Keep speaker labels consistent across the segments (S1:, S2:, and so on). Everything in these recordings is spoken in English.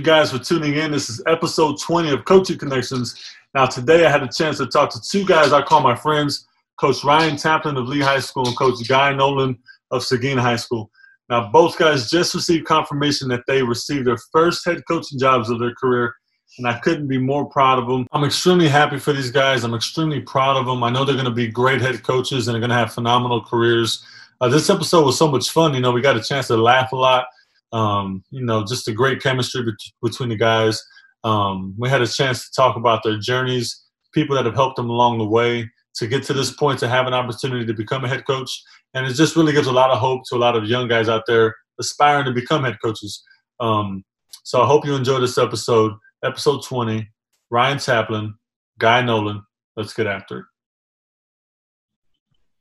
S1: You guys for tuning in. This is episode 20 of Coaching Connections. Now, today I had a chance to talk to two guys I call my friends Coach Ryan Taplin of Lee High School and Coach Guy Nowlin of Seguin High School. Now, both guys just received confirmation that they received their first head coaching jobs of their career, and I couldn't be more proud of them. I'm extremely happy for these guys. I'm extremely proud of them. I know they're going to be great head coaches and they're going to have phenomenal careers. Uh, this episode was so much fun. You know, we got a chance to laugh a lot. Um, you know, just a great chemistry between the guys. Um, we had a chance to talk about their journeys, people that have helped them along the way to get to this point to have an opportunity to become a head coach. And it just really gives a lot of hope to a lot of young guys out there aspiring to become head coaches. Um, so I hope you enjoy this episode, episode 20. Ryan Taplin, Guy Nowlin. Let's get after it.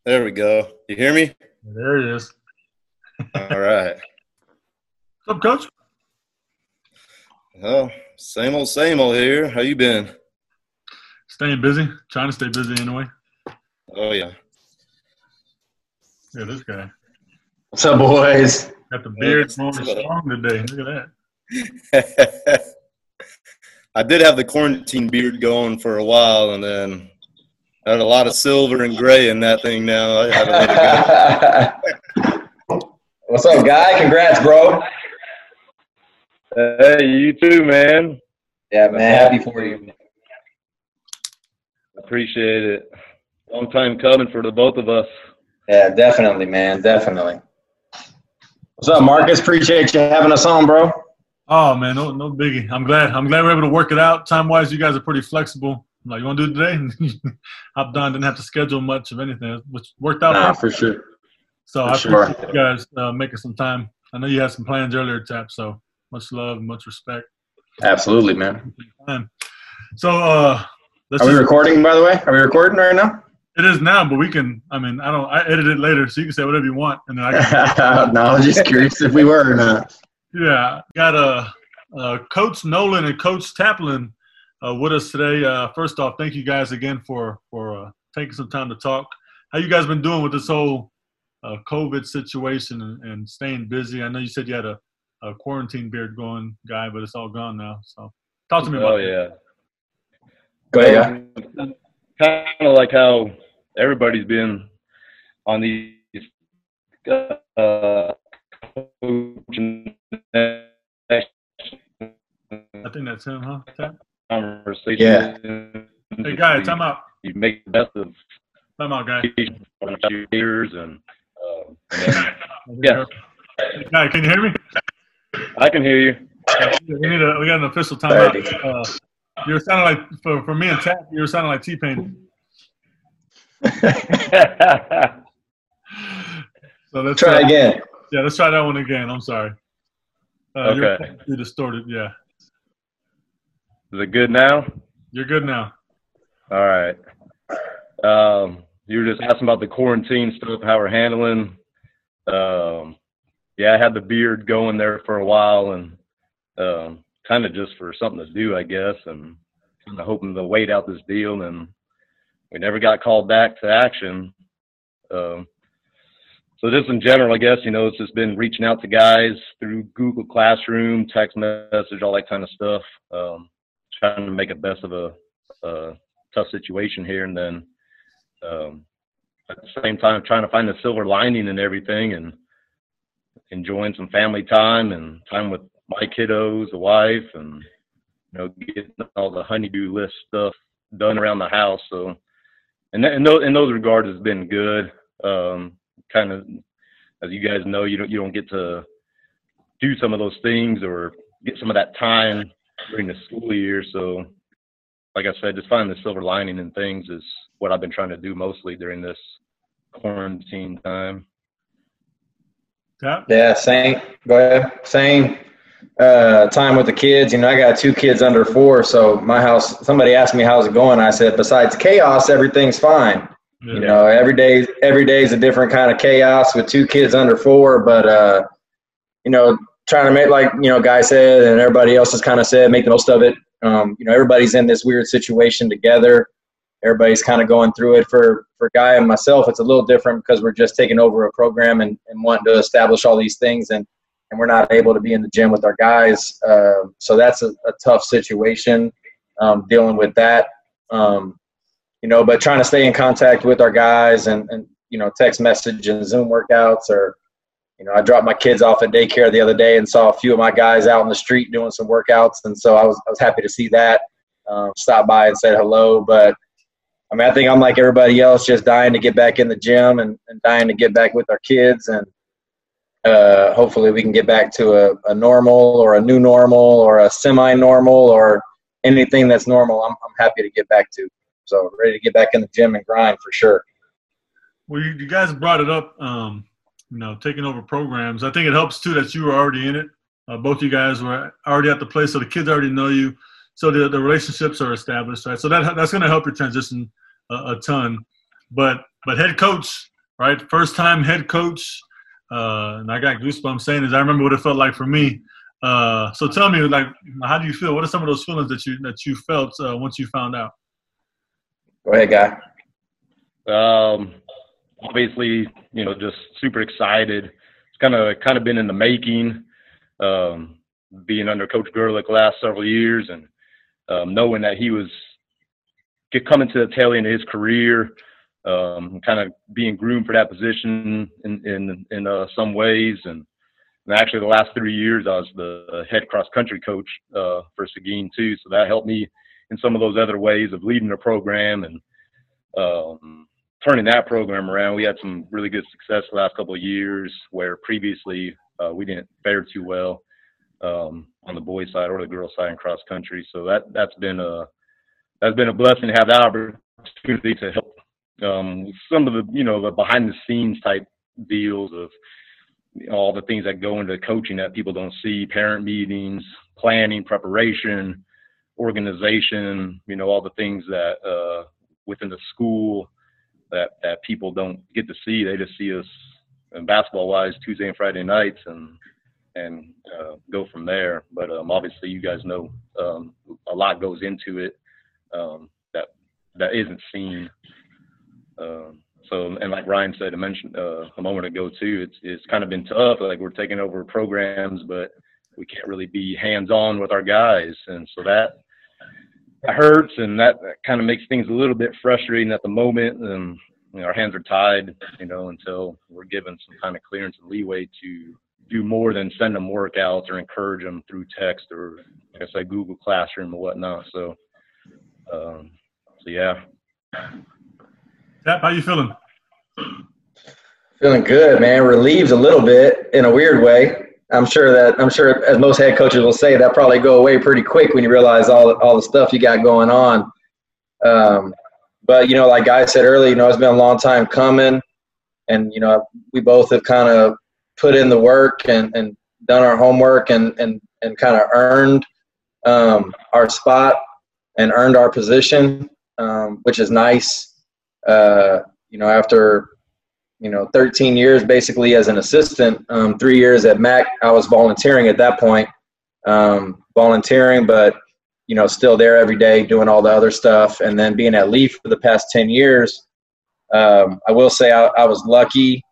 S2: There we go. You hear me?
S1: There it is.
S2: All right.
S1: What's up, Coach?
S2: Oh, same old, same old here. How you been?
S1: Staying busy. Trying to stay busy anyway.
S2: Oh yeah.
S1: Yeah, this guy.
S3: What's up, boys?
S1: Got the beard going strong today. Look at
S2: that. I did have the quarantine beard going for a while, and then I had a lot of silver and gray in that thing now. I had
S3: to let it go. What's up, guy? Congrats, bro.
S2: Hey, you too, man.
S3: Yeah, man. Happy for you.
S2: Appreciate it. Long time coming for the both of us.
S3: Yeah, definitely, man. Definitely. What's up, Marcus? Appreciate you having us on, bro.
S1: Oh man, no, no biggie. I'm glad. I'm glad we're able to work it out. Time wise, you guys are pretty flexible. I'm like, you want to do it today? Hopped on, didn't have to schedule much of anything, which worked out.
S3: Nah, for sure.
S1: So for I appreciate sure. you guys uh, making some time. I know you had some plans earlier, Tap. So much love, much respect.
S3: Absolutely, man.
S1: So, uh,
S3: are we recording? By the way, are we recording right now?
S1: It is now, but we can. I mean, I don't. I edit it later, so you can say whatever you want, and then I. Can,
S3: no, I was just curious if we were or not.
S1: Yeah, got a, uh, Coach Nowlin and Coach Taplin uh, with us today. Uh, first off, thank you guys again for for uh, taking some time to talk. How you guys been doing with this whole uh, COVID situation and, and, staying busy? I know you said you had a, a, quarantine beard going, guy, but it's all gone now. So talk to me about. It.
S2: Oh yeah.
S3: Go ahead. Um,
S2: kind of like how everybody's been on these uh,
S1: I think that's him, huh? Tap?
S2: Conversation.
S3: Yeah.
S1: Hey, guys, time out.
S2: You make the best of
S1: time out, guys.
S2: Years and, uh, and then, yeah.
S1: Guy, can you hear me?
S2: I can hear you.
S1: We need a, we got an official timeout. Uh, you were sounding like for, for me and Tap. You were sounding like T Pain.
S3: so let's try, try again.
S1: Yeah, let's try that one again. I'm sorry.
S2: Uh, okay.
S1: You're distorted. Yeah.
S2: Is it good now?
S1: You're good now.
S2: All right. Um, you were just asking about the quarantine stuff, how we're handling. Um, yeah, I had the beard going there for a while, and um, kind of just for something to do, I guess, and kind of hoping to wait out this deal. And we never got called back to action. Um, so just in general, I guess, you know, it's just been reaching out to guys through Google Classroom, text message, all that kind of stuff. Um, trying to make the best of a, a, tough situation here. And then um, at the same time, trying to find the silver lining in everything and enjoying some family time and time with my kiddos, the wife, and you know, getting all the honeydew list stuff done around the house. So, and in those in those regards, it's been good. Um, kind of, as you guys know, you don't you don't get to do some of those things or get some of that time during the school year. So, like I said, just finding the silver lining in things is what I've been trying to do mostly during this quarantine time.
S3: Yeah. Yeah. Same. Go ahead. Same uh, time with the kids. You know, I got two kids under four, so my house. Somebody asked me how's it going. I said, besides chaos, everything's fine. Yeah. You know, every day, every day is a different kind of chaos with two kids under four. But uh, you know, trying to make like you know, guy said, and everybody else has kind of said, make the most of it. Um, you know, everybody's in this weird situation together. Everybody's kind of going through it. For for guy and myself, it's a little different because we're just taking over a program and, and wanting to establish all these things and and we're not able to be in the gym with our guys. Uh, so that's a, a tough situation um, dealing with that. Um, you know, but trying to stay in contact with our guys and, and you know, text message and Zoom workouts or, you know, I dropped my kids off at daycare the other day and saw a few of my guys out in the street doing some workouts. And so I was, I was happy to see that, um, stop by and said hello. But I mean, I think I'm like everybody else, just dying to get back in the gym and, and dying to get back with our kids. And uh, hopefully we can get back to a, a normal or a new normal or a semi-normal or anything that's normal. I'm, I'm happy to get back to. So ready to get back in the gym and grind for sure.
S1: Well, you, you guys brought it up, um, you know, taking over programs. I think it helps too that you were already in it. Uh, both you guys were already at the place, so the kids already know you. So the, the relationships are established, right? So that that's going to help your transition a, a, ton. But but head coach, right? First time head coach, uh, and I got goosebumps saying this. I remember what it felt like for me. Uh, so tell me, like, how do you feel? What are some of those feelings that you that you felt uh, once you found out?
S3: Go ahead, guy.
S2: Um, obviously, you know, just super excited. It's kind of kind of been in the making, um, being under Coach Gerlich last several years, and um, knowing that he was coming to the tail end of his career, um, kind of being groomed for that position in in in uh, some ways, and, and actually the last three years I was the head cross country coach uh, for Seguin too, so that helped me in some of those other ways of leading the program and um, turning that program around. We had some really good success the last couple of years where previously uh, we didn't fare too well um, on the boys side or the girls side in cross country. So that that's been a that's been a blessing to have that opportunity to help um, some of the you know the behind the scenes type deals of all the things that go into coaching that people don't see parent meetings planning preparation organization, you know, all the things that uh, within the school that that people don't get to see. They just see us basketball wise Tuesday and Friday nights and and uh, go from there. But um, obviously, you guys know um, a lot goes into it um, that that isn't seen. Um, so, and like Ryan said, I mentioned uh, a moment ago too, it's it's kind of been tough. Like we're taking over programs, but we can't really be hands on with our guys, and so that hurts, and that, that kind of makes things a little bit frustrating at the moment. And you know, our hands are tied, you know, until we're given some kind of clearance and leeway to do more than send them workouts or encourage them through text or, like I say, Google Classroom or whatnot. So, um, so yeah.
S1: Tap, how you feeling?
S3: Feeling good, man. Relieved a little bit in a weird way. I'm sure that I'm sure as most head coaches will say that probably go away pretty quick when you realize all all the stuff you got going on. Um, but you know, like I said earlier, you know, it's been a long time coming, and you know, we both have kind of put in the work and, and done our homework and and and kind of earned um, our spot and earned our position, um, which is nice. Uh, you know, after you know 13 years basically as an assistant um, three years at mac i was volunteering at that point um, volunteering but you know still there every day doing all the other stuff and then being at leaf for the past 10 years um, i will say i, I was lucky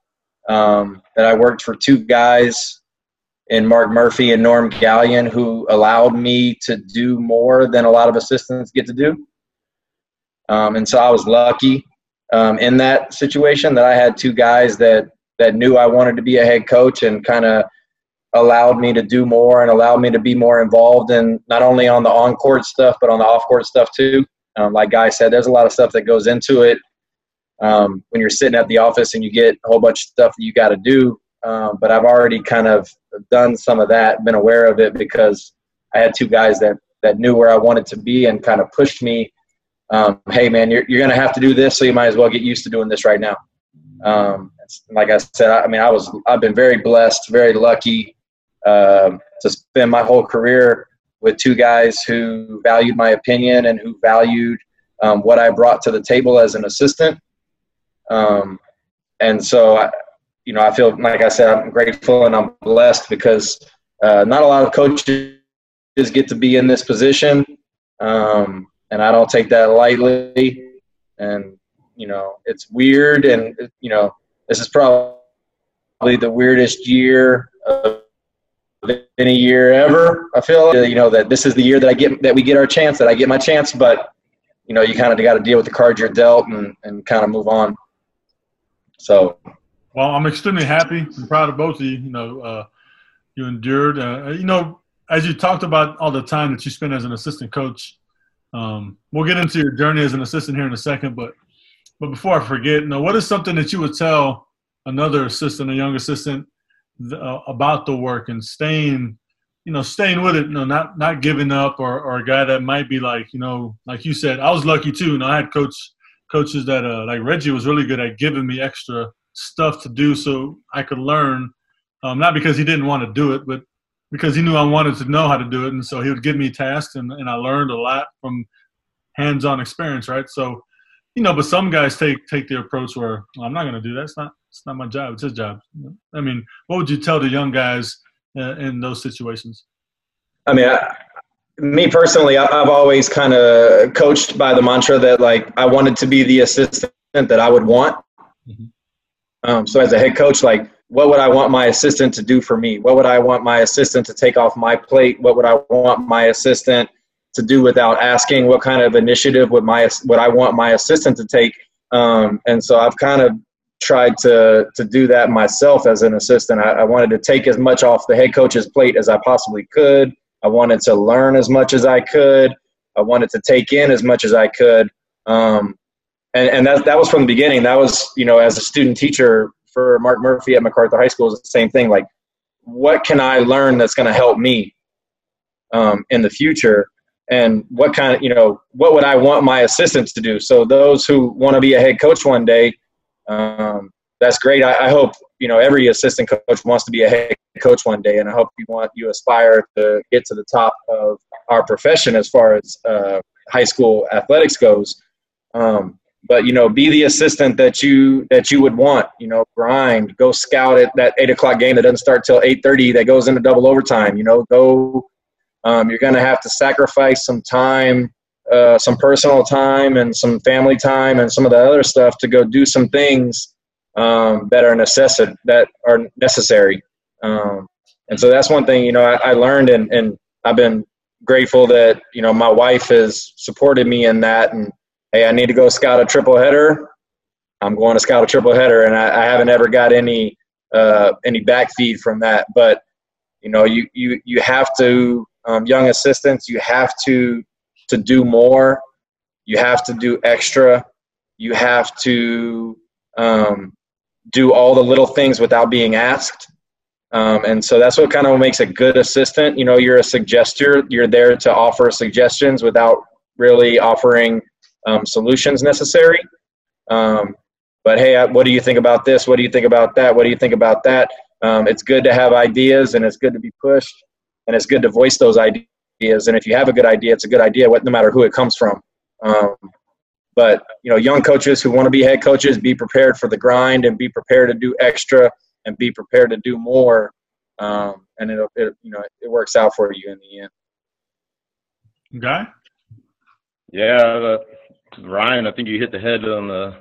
S3: um, that i worked for two guys in mark murphy and norm gallion who allowed me to do more than a lot of assistants get to do um, and so i was lucky um, in that situation that I had two guys that that knew I wanted to be a head coach and kind of allowed me to do more and allowed me to be more involved in not only on the on court stuff but on the off court stuff too. Um, like Guy said, there's a lot of stuff that goes into it um, when you're sitting at the office and you get a whole bunch of stuff that you got to do. Um, but I've already kind of done some of that, been aware of it because I had two guys that that knew where I wanted to be and kind of pushed me um, hey man, you're, you're going to have to do this, so you might as well get used to doing this right now. Um, like I said, I, mean, I was, I've been very blessed, very lucky um, to spend my whole career with two guys who valued my opinion and who valued um, what I brought to the table as an assistant. Um, and so, I, you know, I feel like I said, I'm grateful and I'm blessed because uh, not a lot of coaches get to be in this position. Um, and I don't take that lightly. And you know, it's weird, and you know, this is probably the weirdest year of any year ever. I feel you know that this is the year that I get that we get our chance, that I get my chance. But you know, you kind of got to deal with the cards you're dealt and and kind of move on. So,
S1: well, I'm extremely happy and proud of both of you. You know, uh, you endured. Uh, you know, as you talked about all the time that you spent as an assistant coach. Um, we'll get into your journey as an assistant here in a second, but but before I forget, you know, what is something that you would tell another assistant, a young assistant, uh, about the work and staying, you know, staying with it, you know, not not giving up, or or a guy that might be like, you know, like you said, I was lucky too. You know, I had coach coaches that uh, like Reggie was really good at giving me extra stuff to do so I could learn. Um, not because he didn't want to do it, but because he knew I wanted to know how to do it, and so he would give me tasks, and, and I learned a lot from hands-on experience, right? So, you know, but some guys take take the approach where well, I'm not going to do that. It's not it's not my job. It's his job. I mean, what would you tell the young guys uh, in those situations?
S3: I mean, I, me personally, I've always kind of coached by the mantra that like I wanted to be the assistant that I would want. Mm-hmm. Um, so as a head coach, like what would I want my assistant to do for me? What would I want my assistant to take off my plate? What would I want my assistant to do without asking? What kind of initiative would my would I want my assistant to take? Um, and so I've kind of tried to to do that myself as an assistant. I, I wanted to take as much off the head coach's plate as I possibly could. I wanted to learn as much as I could. I wanted to take in as much as I could. Um, and, and that, that was from the beginning. That was, you know, as a student teacher for Mark Murphy at MacArthur High School is the same thing. Like, what can I learn that's going to help me um, in the future? And what kind of, you know, what would I want my assistants to do? So those who want to be a head coach one day, um, that's great. I, I, hope you know every assistant coach wants to be a head coach one day, and I hope you want you aspire to get to the top of our profession as far as uh, high school athletics goes. Um, but you know, be the assistant that you that you would want. You know, grind, go scout at that eight o'clock game that doesn't start till eight thirty that goes into double overtime. You know, go. Um, you're going to have to sacrifice some time uh, some personal time and some family time and some of the other stuff to go do some things um, that are necessary that are necessary. Um, and so that's one thing you know I, I learned and, and I've been grateful that you know my wife has supported me in that and hey I need to go scout a triple header I'm going to scout a triple header and I, I haven't ever got any uh, any back feed from that but you know you you you have to um, young assistants you have to to do more. You have to do extra. You have to um, do all the little things without being asked. Um, and so that's what kind of makes a good assistant. You know, you're a suggester. You're there to offer suggestions without really offering um, solutions necessary. Um, but hey, what do you think about this? What do you think about that? What do you think about that? Um, it's good to have ideas, and it's good to be pushed, and it's good to voice those ideas and if you have a good idea, it's a good idea, no matter who it comes from. Um, but you know, young coaches who want to be head coaches, be prepared for the grind and be prepared to do extra and be prepared to do more, um, and it, it you know it works out for you in the end.
S1: Guy.
S2: Yeah, uh, Ryan, I think you hit the head on the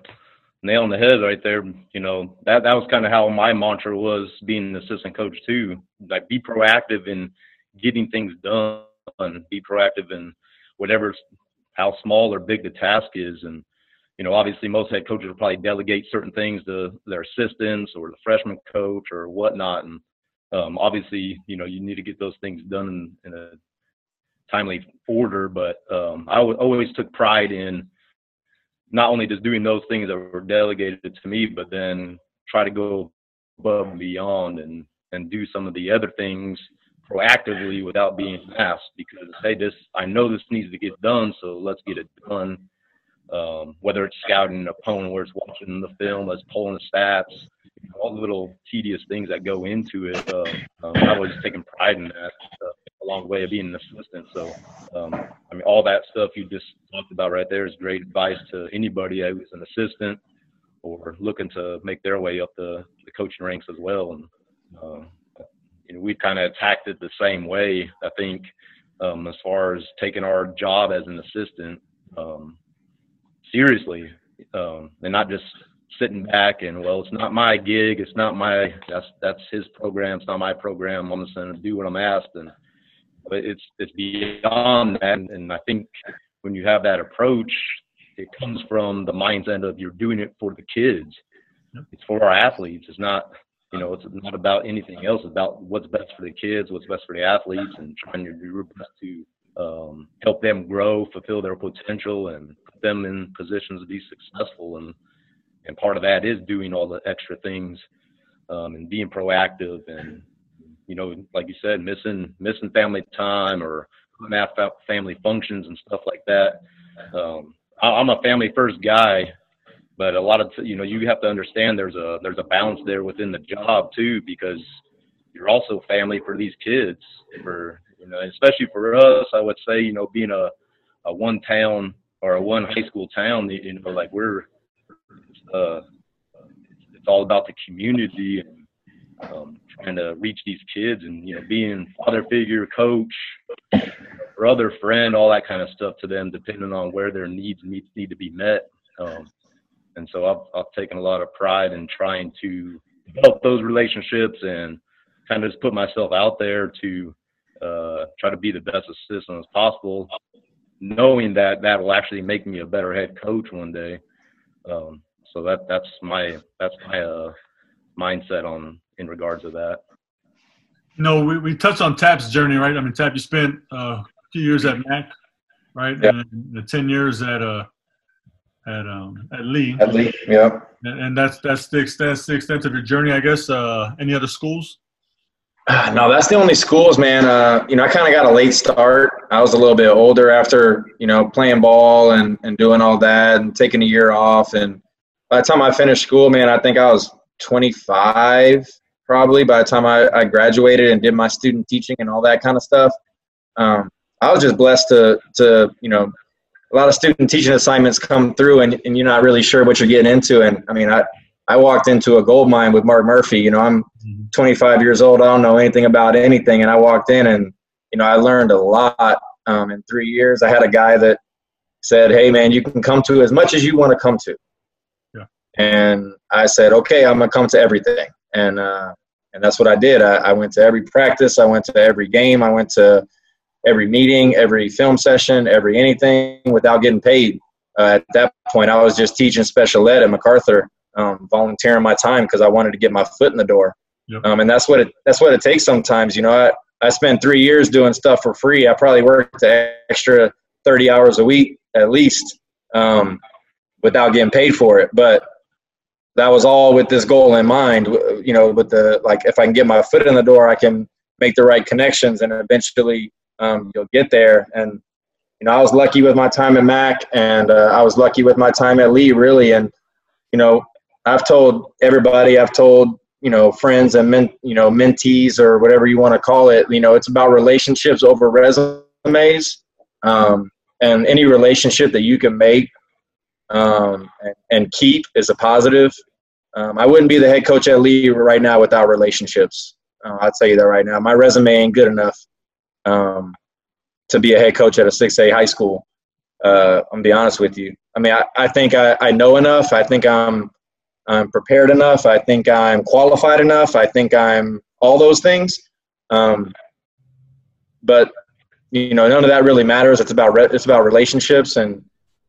S2: nail on the head right there. You know that that was kind of how my mantra was being an assistant coach too. Like be proactive in getting things done and be proactive in whatever how small or big the task is and you know obviously most head coaches will probably delegate certain things to their assistants or the freshman coach or whatnot. And um, obviously you know you need to get those things done in, in a timely order. But um, I w- always took pride in not only just doing those things that were delegated to me but then try to go above and beyond and and do some of the other things proactively without being asked because hey this i know this needs to get done so let's get it done um, whether it's scouting an opponent where it's watching the film as pulling the stats all the little tedious things that go into it uh, um, i've always taken pride in that uh, along the way of being an assistant so um, i mean all that stuff you just talked about right there is great advice to anybody who's an assistant or looking to make their way up the, the coaching ranks as well and uh, you know, we kind of attacked it the same way. I think um, as far as taking our job as an assistant um, seriously, um, and not just sitting back and well, it's not my gig, it's not my that's that's his program, it's not my program. I'm just going to do what I'm asked, and but it's it's beyond that. And I think when you have that approach, it comes from the mindset of you're doing it for the kids. It's for our athletes. It's not you know, it's not about anything else. It's about what's best for the kids, what's best for the athletes, and trying to do your best to um, help them grow, fulfill their potential, and put them in positions to be successful. And and part of that is doing all the extra things um, and being proactive and you know like you said missing missing family time or at family functions and stuff like that um, i'm a family first guy but a lot of you know you have to understand there's a there's a balance there within the job too because you're also family for these kids for you know especially for us i would say you know being a a one town or a one high school town you know like we're uh, it's all about the community and um, trying to reach these kids and you know being father figure, coach, brother, friend, all that kind of stuff to them, depending on where their needs need need to be met. Um, and so I've I've taken a lot of pride in trying to develop those relationships and kind of just put myself out there to uh, try to be the best assistant as possible, knowing that that will actually make me a better head coach one day. Um, so that that's my that's my uh, mindset on in regards to that.
S1: no, we, we touched on Tap's journey, right? I mean, Tap, you spent uh, a few years at Mac, right?
S3: Yeah.
S1: And the ten years at uh at um at Lee.
S3: At Lee, yeah.
S1: And, and that's that's the extent that's the extent of your journey, I guess. Uh, any other schools?
S3: No, that's the only schools, man. Uh, you know, I kind of got a late start. I was a little bit older after, you know, playing ball and, and doing all that and taking a year off. And by the time I finished school, man, I think I was 25 probably by the time I, I graduated and did my student teaching and all that kind of stuff. Um, I was just blessed to, to, you know, a lot of student teaching assignments come through and, and you're not really sure what you're getting into. And I mean, I, I walked into a gold mine with Mark Murphy. You know, I'm 25 years old. I don't know anything about anything. And I walked in and, you know, I learned a lot um, in three years. I had a guy that said, Hey, man, you can come to as much as you want to come to. Yeah. And I said, okay, I'm gonna come to everything, and uh, and that's what I did. I, I went to every practice, I went to every game, I went to every meeting, every film session, every anything without getting paid. Uh, at that point, I was just teaching special ed at MacArthur, um, volunteering my time because I wanted to get my foot in the door. Yep. Um, and that's what it that's what it takes sometimes. You know, I I spent three years doing stuff for free. I probably worked extra thirty hours a week at least um, without getting paid for it. But that was all with this goal in mind. You know, with the like, if I can get my foot in the door, I can make the right connections, and eventually um, you'll get there. And you know, I was lucky with my time at Mac, and uh, I was lucky with my time at Lee, really. And you know, I've told everybody, I've told you know friends and men, you know mentees or whatever you want to call it. You know, it's about relationships over resumes, um, and any relationship that you can make um, and, and, keep is a positive. Um, I wouldn't be the head coach at Lee right now without relationships. Uh, I'll tell you that right now. My resume ain't good enough um, to be a head coach at a 6A high school. Uh, I'm be honest with you. I mean, I, I think I, I know enough. I think I'm I'm prepared enough. I think I'm qualified enough. I think I'm all those things. Um, but you know, none of that really matters. It's about re- it's about relationships and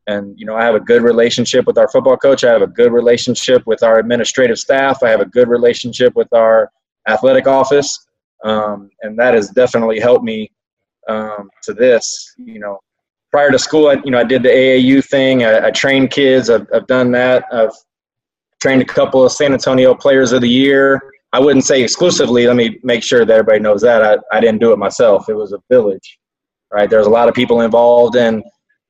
S3: and you know i have a good relationship with our football coach i have a good relationship with our administrative staff i have a good relationship with our athletic office um, and that has definitely helped me um, to this you know prior to school I, you know i did the aau thing i, I trained kids I've, I've done that i've trained a couple of san antonio players of the year. I wouldn't say exclusively. Let me make sure that everybody knows that. I, I didn't do it myself. It was a village right? There's a lot of people involved and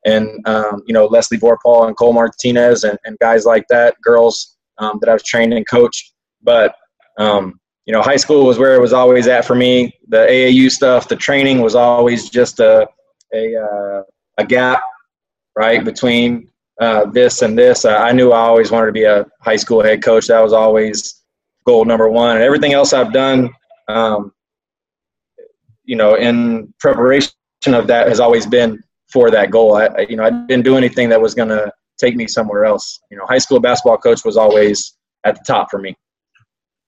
S3: and um, you know Leslie Vorpal and Cole Martinez and, and guys like that, girls um, that I've trained and coached. But um, you know, high school was where it was always at for me. The AAU stuff, the training was always just a a, uh, a gap, right, between uh, this and this. Uh, I knew I always wanted to be a high school head coach. That was always goal number one. And everything else I've done, um, you know, in preparation of that has always been for that goal. I, you know, I didn't do anything that was going to take me somewhere else. You know, high school basketball coach was always at the top for me.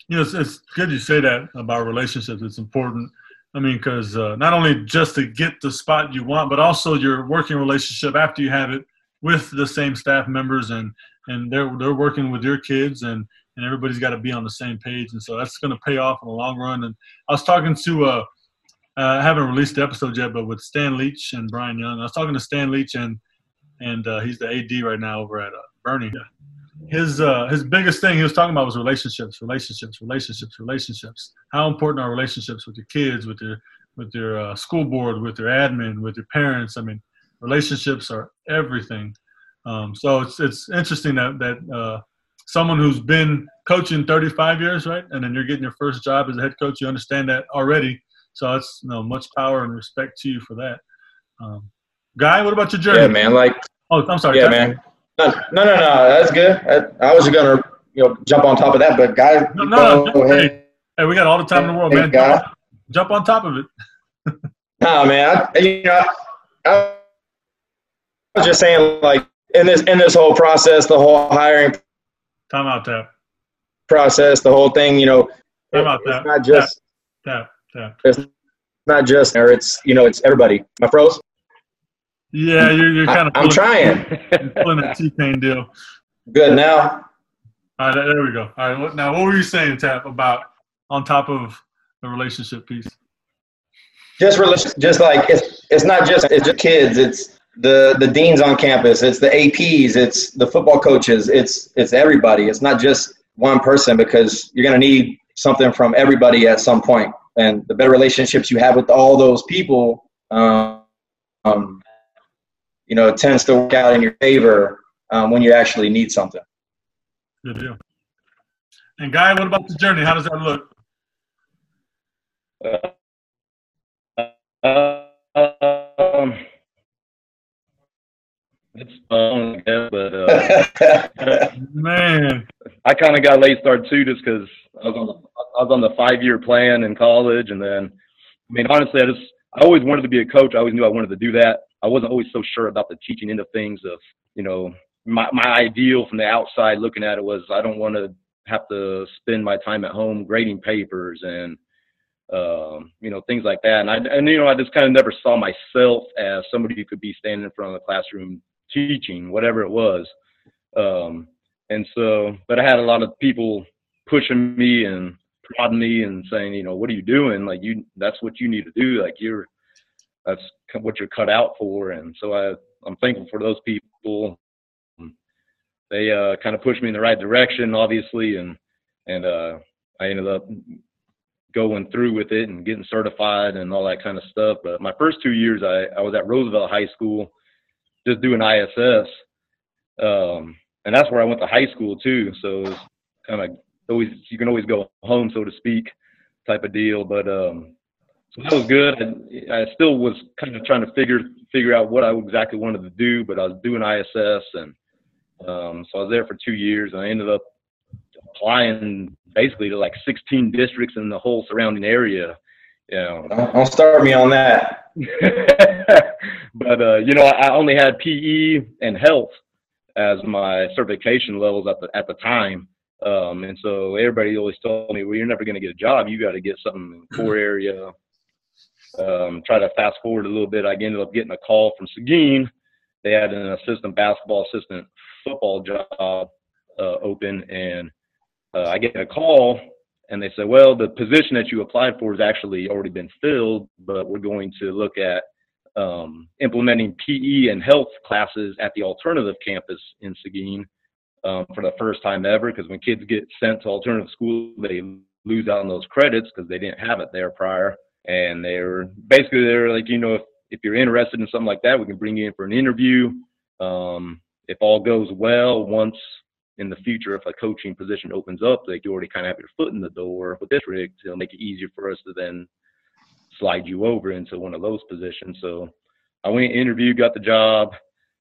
S1: You know, it's, it's good you say that about relationships. It's important. I mean, because uh, not only just to get the spot you want, but also your working relationship after you have it with the same staff members and and they're they're working with your kids and and everybody's got to be on the same page. And so that's going to pay off in the long run. And i was talking to uh, uh, i haven't released the episode yet but with stan leach and brian young i was talking to stan leach and and uh, he's the ad right now over at uh, Boerne his uh, his biggest thing he was talking about was relationships relationships relationships relationships. How important are relationships with your kids with your with your uh, school board with your admin with your parents? I mean relationships are everything um, so it's it's interesting that that uh, someone who's been coaching 35 years, right, and then you're getting your first job as a head coach, you understand that already. So it's you know much power and respect to you for that. Um, Guy, what about your journey?
S3: Yeah, man. Like,
S1: oh, I'm sorry.
S3: Yeah, man. No, no, no, no. That's good. I, I was gonna you know jump on top of that, but Guy, no, no,
S1: no hey, hey, we got all the time in the world, hey, man. Guy. Jump, on top of it.
S3: nah, man. I, you know, I was just saying, like, in this in this whole process, the whole hiring
S1: time out tap
S3: process, the whole thing, you know,
S1: time out tap.
S3: Not just
S1: tap tap.
S3: It's not just or it's you know it's everybody. My froze.
S1: Yeah, you're, you're kind of.
S3: I, am trying.
S1: pulling that T pain deal.
S3: Good now.
S1: All right, there we go. All right, now what were you saying, Tap, about on top of the relationship piece?
S3: Just, just like it's, it's not just it's just kids. It's the the deans on campus, it's the APs, it's the football coaches, it's it's everybody. It's not just one person because you're going to need something from everybody at some point. And the better relationships you have with all those people, um, um, you know, it tends to work out in your favor um, when you actually need something.
S1: Good deal. And Guy, what about the journey? How does that look?
S2: Uh, it's fun, but uh,
S1: man,
S2: I kind of got a late start too, just because I was on the I was on the five year plan in college, and then I mean honestly, I just I always wanted to be a coach. I always knew I wanted to do that. I wasn't always so sure about the teaching end of things. Of you know, my my ideal from the outside looking at it was I don't want to have to spend my time at home grading papers and um, you know things like that. And I and you know I just kind of never saw myself as somebody who could be standing in front of the classroom teaching, whatever it was. Um, and so, but I had a lot of people pushing me and prodding me and saying, you know, what are you doing? Like you, that's what you need to do. Like you're, that's what you're cut out for. And so I, I'm thankful for those people. They uh, kind of pushed me in the right direction, obviously, and and uh, I ended up going through with it and getting certified and all that kind of stuff. But my first two years, I, I was at Roosevelt High School just doing ISS. Um, and that's where I went to high school too. So it's kind of always, you can always go home, so to speak, type of deal. But, um, so that was good. And I still was kind of trying to figure, figure out what I exactly wanted to do, but I was doing ISS and, um, so I was there for two years and I ended up applying basically to like 16 districts in the whole surrounding area. Know,
S3: don't start me on that.
S2: but uh, you know, I only had PE and health as my certification levels at the at the time. Um, and so everybody always told me, well, you're never going to get a job. You got to get something in core area. Um, try to fast forward a little bit. I ended up getting a call from Seguin. They had an assistant basketball, assistant football job uh, open, and uh, I get a call and they said, well, the position that you applied for has actually already been filled, but we're going to look at um, implementing PE and health classes at the alternative campus in Seguin um, for the first time ever. Because when kids get sent to alternative school, they lose out on those credits because they didn't have it there prior. And they're basically they're like, you know, if, if you're interested in something like that, we can bring you in for an interview. Um, if all goes well, once in the future, if a coaching position opens up, like you already kind of have your foot in the door with district, it'll make it easier for us to then slide you over into one of those positions. So I went interviewed, got the job,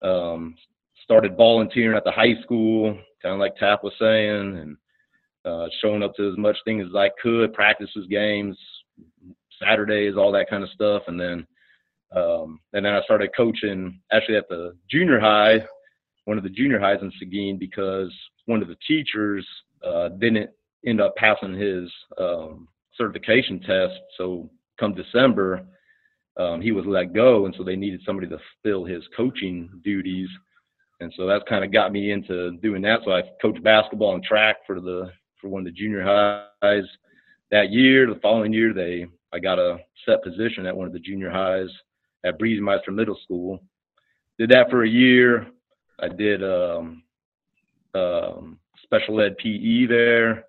S2: um, started volunteering at the high school, kind of like Tap was saying, and uh, showing up to as much things as I could, practices, games, Saturdays, all that kind of stuff, and then um, and then I started coaching actually at the junior high one of the junior highs in Seguin because one of the teachers uh, didn't end up passing his um, certification test. So come December, um, he was let go, and so they needed somebody to fill his coaching duties. And so that kind of got me into doing that. So I coached basketball and track for the for one of the junior highs that year. The following year, they I got a set position at one of the junior highs at Briesemeister Middle School. Did that for a year. I did um, um, special ed PE there.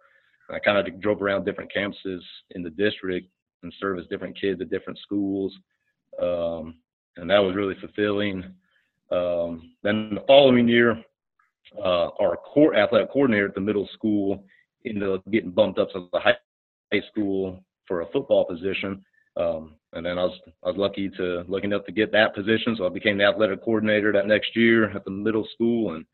S2: I kind of drove around different campuses in the district and serviced different kids at different schools. Um, and that was really fulfilling. Um, then the following year, uh, our core athletic coordinator at the middle school ended up getting bumped up to the high, high school for a football position. Um, and then I was I was lucky to lucky enough to get that position, so I became the athletic coordinator that next year at the middle school, and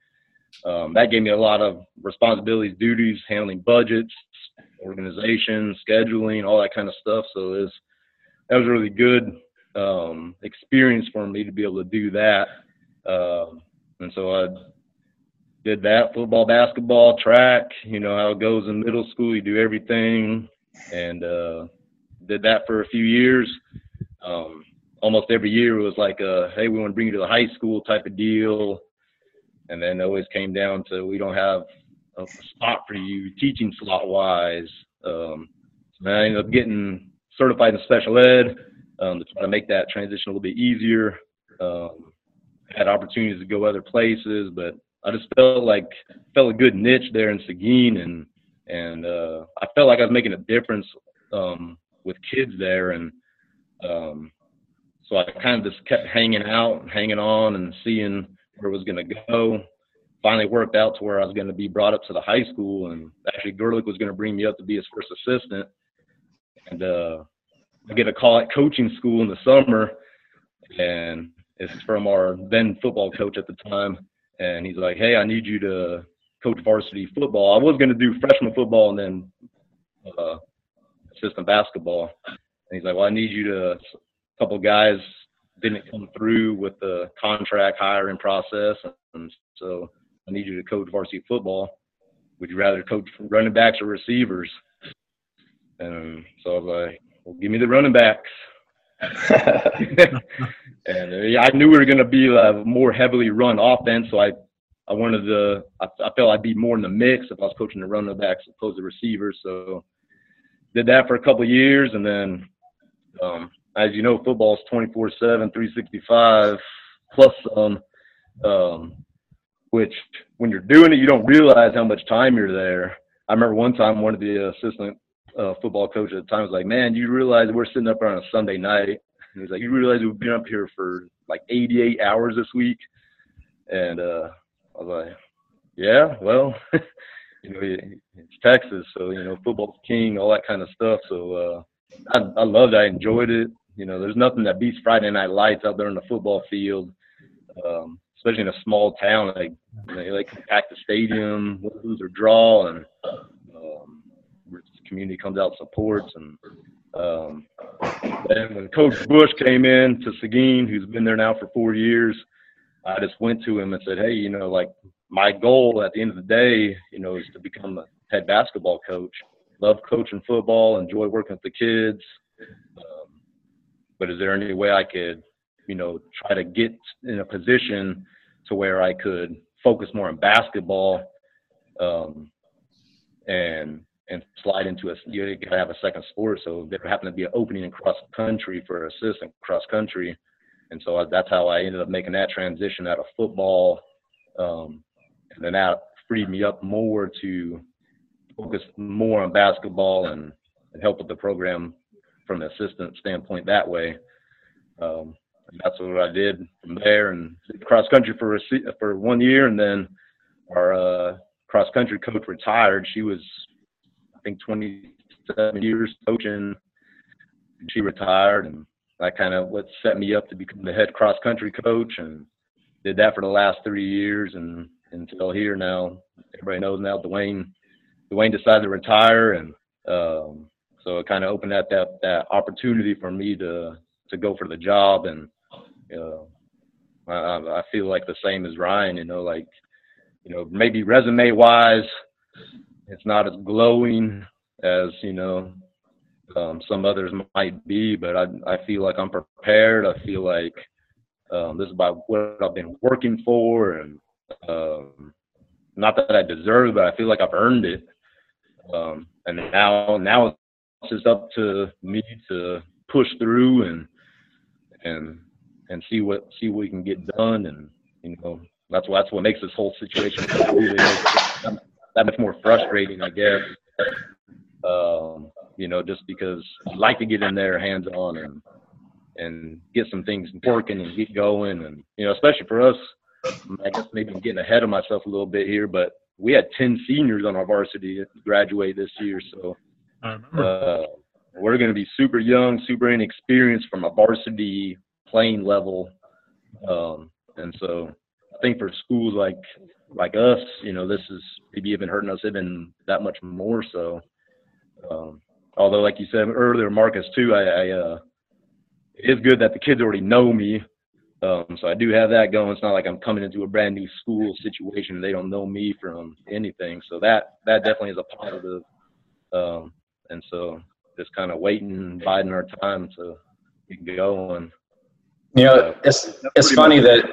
S2: um, that gave me a lot of responsibilities, duties, handling budgets, organization, scheduling, all that kind of stuff. So it was that was really good um, experience for me to be able to do that. Um, and so I did that football, basketball, track. You know how it goes in middle school. You do everything, and uh, did that for a few years. Um, almost every year it was like, a, "Hey, we want to bring you to the high school" type of deal. And then it always came down to we don't have a spot for you teaching slot wise. Um, so I ended up getting certified in special ed um, to try to make that transition a little bit easier. Um, had opportunities to go other places, but I just felt like felt a good niche there in Seguin, and and uh, I felt like I was making a difference um, with kids there, and um, so I kind of just kept hanging out, hanging on, and seeing where it was going to go. Finally worked out to where I was going to be brought up to the high school, and actually Gerlich was going to bring me up to be his first assistant, and uh, I get a call at coaching school in the summer, and it's from our then football coach at the time, and he's like, "Hey, I need you to coach varsity football." I was going to do freshman football and then uh, assistant basketball, and he's like, "Well, I need you to." A couple guys didn't come through with the contract hiring process, and so I need you to coach varsity football. Would you rather coach running backs or receivers? And so I was like, well, give me the running backs. and uh, I knew we were going to be a more heavily run offense, so I, I wanted to. I, I felt I'd be more in the mix if I was coaching the running backs opposed to receivers. So did that for a couple years, and then, um, as you know, football is 24/7, 365 plus some. Um, which, when you're doing it, you don't realize how much time you're there. I remember one time one of the assistant uh, football coach at the time was like, "Man, you realize we're sitting up on a Sunday night?" And he's like, "You realize we've been up here for like 88 hours this week?" And uh, I was like, "Yeah, well, you know, it's Texas, so you know, football's king, all that kind of stuff." So uh, I, I loved it. I enjoyed it. You know, there's nothing that beats Friday night lights out there in the football field. Um, especially in a small town, like know, like pack the stadium, lose or draw, and um, the community comes out supports. And um, when Coach Bush came in to Seguin, who's been there now for four years, I just went to him and said, "Hey, you know, like my goal at the end of the day, you know, is to become a head basketball coach. Love coaching football, enjoy working with the kids. Um, but is there any way I could, you know, try to get in a position to where I could focus more on basketball um, and and slide into a you gotta have a second sport. So there happened to be an opening in cross country for assistant cross country, and so that's how I ended up making that transition out of football, um, and then that freed me up more to focus more on basketball and, and help with the program from an assistant standpoint that way. Um, that's what I did from there, and cross country for a, for one year, and then our uh, cross country coach retired. She was I think 27 years coaching. She retired, and that kind of what set me up to become the head cross country coach, and did that for the last three years, and until here now. Everybody knows now Dwayne. Dwayne decided to retire, and um, so it kind of opened up that that opportunity for me to to go for the job, and uh, I, I feel like the same as Ryan. You know, like you know, maybe resume wise, it's not as glowing as you know um, some others might be, but I I feel like I'm prepared. I feel like um, this is about what I've been working for, and um, not that I deserve, it, but I feel like I've earned it. Um, and now now it's just up to me to push through and and and see what see what we can get done. And you know that's what that's what makes this whole situation that much more frustrating I guess. Um, you know just because you like to get in there hands on and and get some things working and get going. And you know especially for us I guess maybe I'm getting ahead of myself a little bit here but we had 10 seniors on our varsity graduate this year so uh, we're going to be super young, super inexperienced from a varsity playing level. Um, and so I think for schools like like us, you know, this is maybe even hurting us even that much more so. Um, although, like you said earlier, Marcus, too, I, I uh, it's good that the kids already know me. Um, so I do have that going. It's not like I'm coming into a brand new school situation they don't know me from anything. So that that definitely is a positive. Um, and so just kind of waiting, biding our time to get going.
S3: You know, it's it's funny that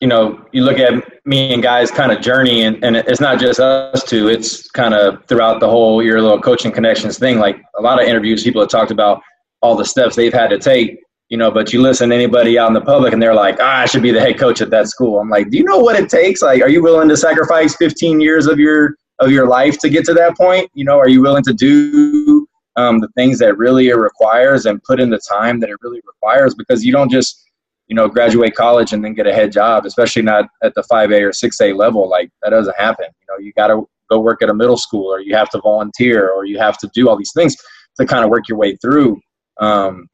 S3: you know you look at me and guys kind of journey, and, and it's not just us two. It's kind of throughout the whole your little coaching connections thing. Like a lot of interviews, people have talked about all the steps they've had to take. You know, but you listen to anybody out in the public, and they're like, ah, "I should be the head coach at that school." I'm like, "Do you know what it takes? Like, are you willing to sacrifice 15 years of your of your life to get to that point? You know, are you willing to do um, the things that really it requires and put in the time that it really requires? Because you don't just, you know, graduate college and then get a head job, especially not at the 5A or 6A level. Like that doesn't happen. You know, you got to go work at a middle school or you have to volunteer or you have to do all these things to kind of work your way through um,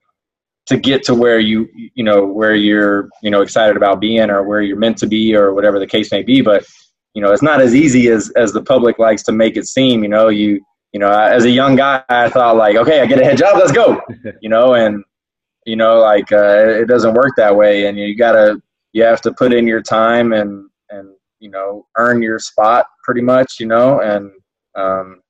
S3: to get to where you, you know, where you're, you know, excited about being or where you're meant to be or whatever the case may be. But you know, it's not as easy as as the public likes to make it seem. You know, you you know, as a young guy, I thought like, okay, I get a head job, let's go. you know, and you know, like uh, it doesn't work that way, and you gotta you have to put in your time and and you know earn your spot pretty much. You know, and um,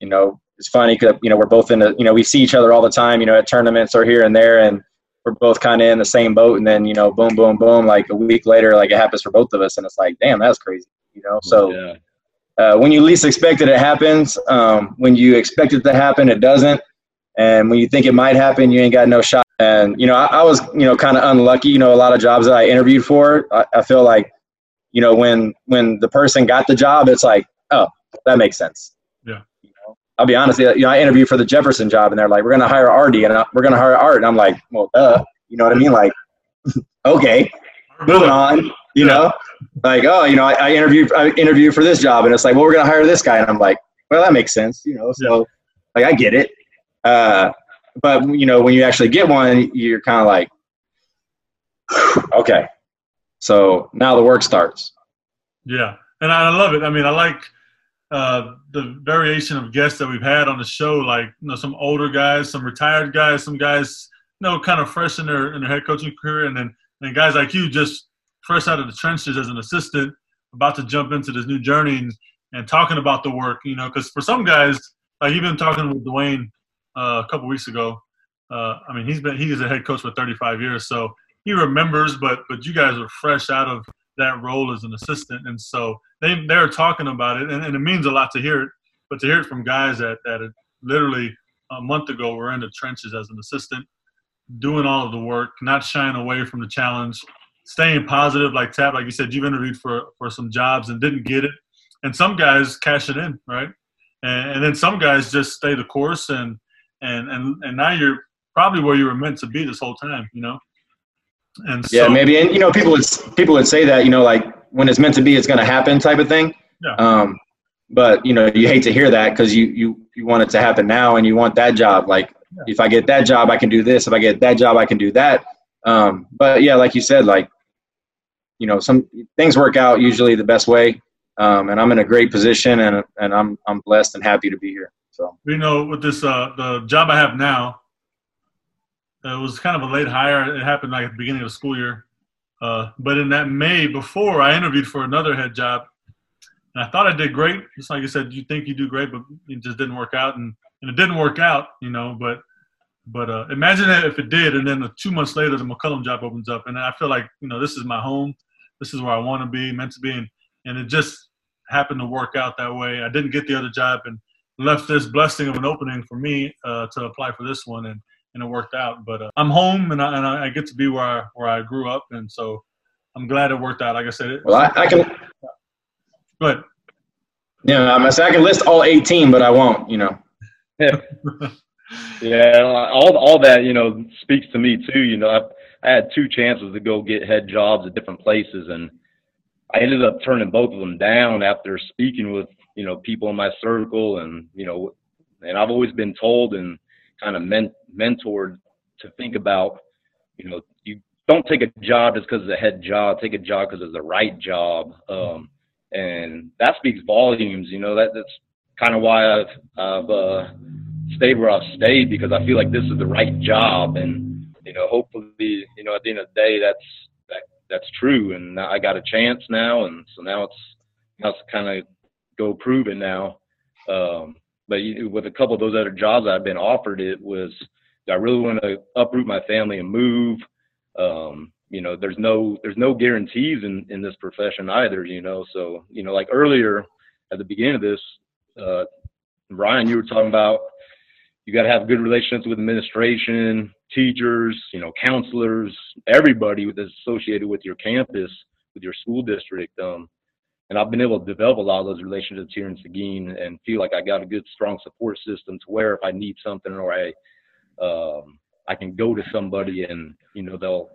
S3: you know it's funny because you know we're both in the you know we see each other all the time. You know, at tournaments or here and there, and we're both kind of in the same boat. And then you know, boom, boom, boom. Like a week later, like it happens for both of us, and it's like, damn, that's crazy you know. So yeah. uh, when you least expect it, it happens. Um, when you expect it to happen, it doesn't. And when you think it might happen, you ain't got no shot. And you know, I, I was you know kind of unlucky. You know, a lot of jobs that I interviewed for, I, I feel like you know when when the person got the job, it's like, oh, that makes sense.
S1: Yeah.
S3: You know, I'll be honest. You know, I interviewed for the Jefferson job, and they're like, "We're going to hire Artie and uh, we're going to hire Art." And I'm like, "Well, duh." You know what I mean? Like, okay, moving on. You know, like, oh, you know, I, I interviewed I interviewed for this job, and it's like, well, we're gonna hire this guy, and I'm like, well, that makes sense, you know. So, like, I get it. Uh, but you know, when you actually get one, you're kind of like, okay. So now the work starts.
S1: Yeah, and I love it. I mean, I like uh, the variation of guests that we've had on the show. Like, you know, some older guys, some retired guys, some guys, you know, kind of fresh in their in their head coaching career, and then and guys like you just fresh out of the trenches as an assistant, about to jump into this new journey and, and talking about the work, you know, because for some guys, like even talking with Dwayne uh, a couple weeks ago, uh, I mean, he's been he is a head coach for 35 years, so he remembers. But but you guys are fresh out of that role as an assistant, and so they they're talking about it, and, and it means a lot to hear it. But to hear it from guys that that literally a month ago were in the trenches as an assistant, doing all of the work, not shying away from the challenge, staying positive, like Tap, like you said, you've interviewed for for some jobs and didn't get it, and some guys cash it in, right? And, and then some guys just stay the course, and and and and now you're probably where you were meant to be this whole time, you know.
S3: And so, yeah, maybe, and you know, people would people would say that, you know, like when it's meant to be, it's going to happen, type of thing.
S1: Yeah.
S3: Um, but you know, you hate to hear that because you you you want it to happen now, and you want that job. Like, yeah. if I get that job, I can do this. If I get that job, I can do that. Um, but yeah, like you said, like you know, some things work out usually the best way. Um, and I'm in a great position, and and I'm I'm blessed and happy to be here. So
S1: you know, with this uh, the job I have now, it was kind of a late hire. It happened like at the beginning of the school year. Uh, but in that May before, I interviewed for another head job, and I thought I did great. Just like you said, you think you do great, but it just didn't work out, and, and it didn't work out, you know. But but uh, imagine if it did, and then two months later, the McCollum job opens up, and I feel like you know this is my home, this is where I want to be, meant to be, and, and it just happened to work out that way. I didn't get the other job, and left this blessing of an opening for me uh, to apply for this one, and and it worked out. But uh, I'm home, and I, and I get to be where I, where I grew up, and so I'm glad it worked out. Like I said, it,
S3: well, I, I can.
S1: Go ahead.
S3: Yeah, I'm I can list all 18, but I won't. You know.
S2: Yeah. yeah, all all that you know speaks to me too. You know, I, I had two chances to go get head jobs at different places, and I ended up turning both of them down after speaking with you know people in my circle, and you know, and I've always been told and kind of men- mentored to think about, you know, you don't take a job just because it's a head job. Take a job because it's the right job, um, and that speaks volumes. You know, that that's kind of why I've I've uh, stayed where I've stayed because I feel like this is the right job, and you know, hopefully, you know, at the end of the day, that's that that's true, and I got a chance now, and so now it's now it's kind of go prove it now. Um, but with a couple of those other jobs I've been offered, it was I really want to uproot my family and move. Um, you know, there's no there's no guarantees in in this profession either. You know, so you know, like earlier at the beginning of this, uh, Ryan, you were talking about you got to have good relationships with administration, teachers, you know, counselors, everybody that's associated with your campus, with your school district. Um, and I've been able to develop a lot of those relationships here in Seguin and feel like I got a good, strong support system to where if I need something or I, um, I can go to somebody and you know they'll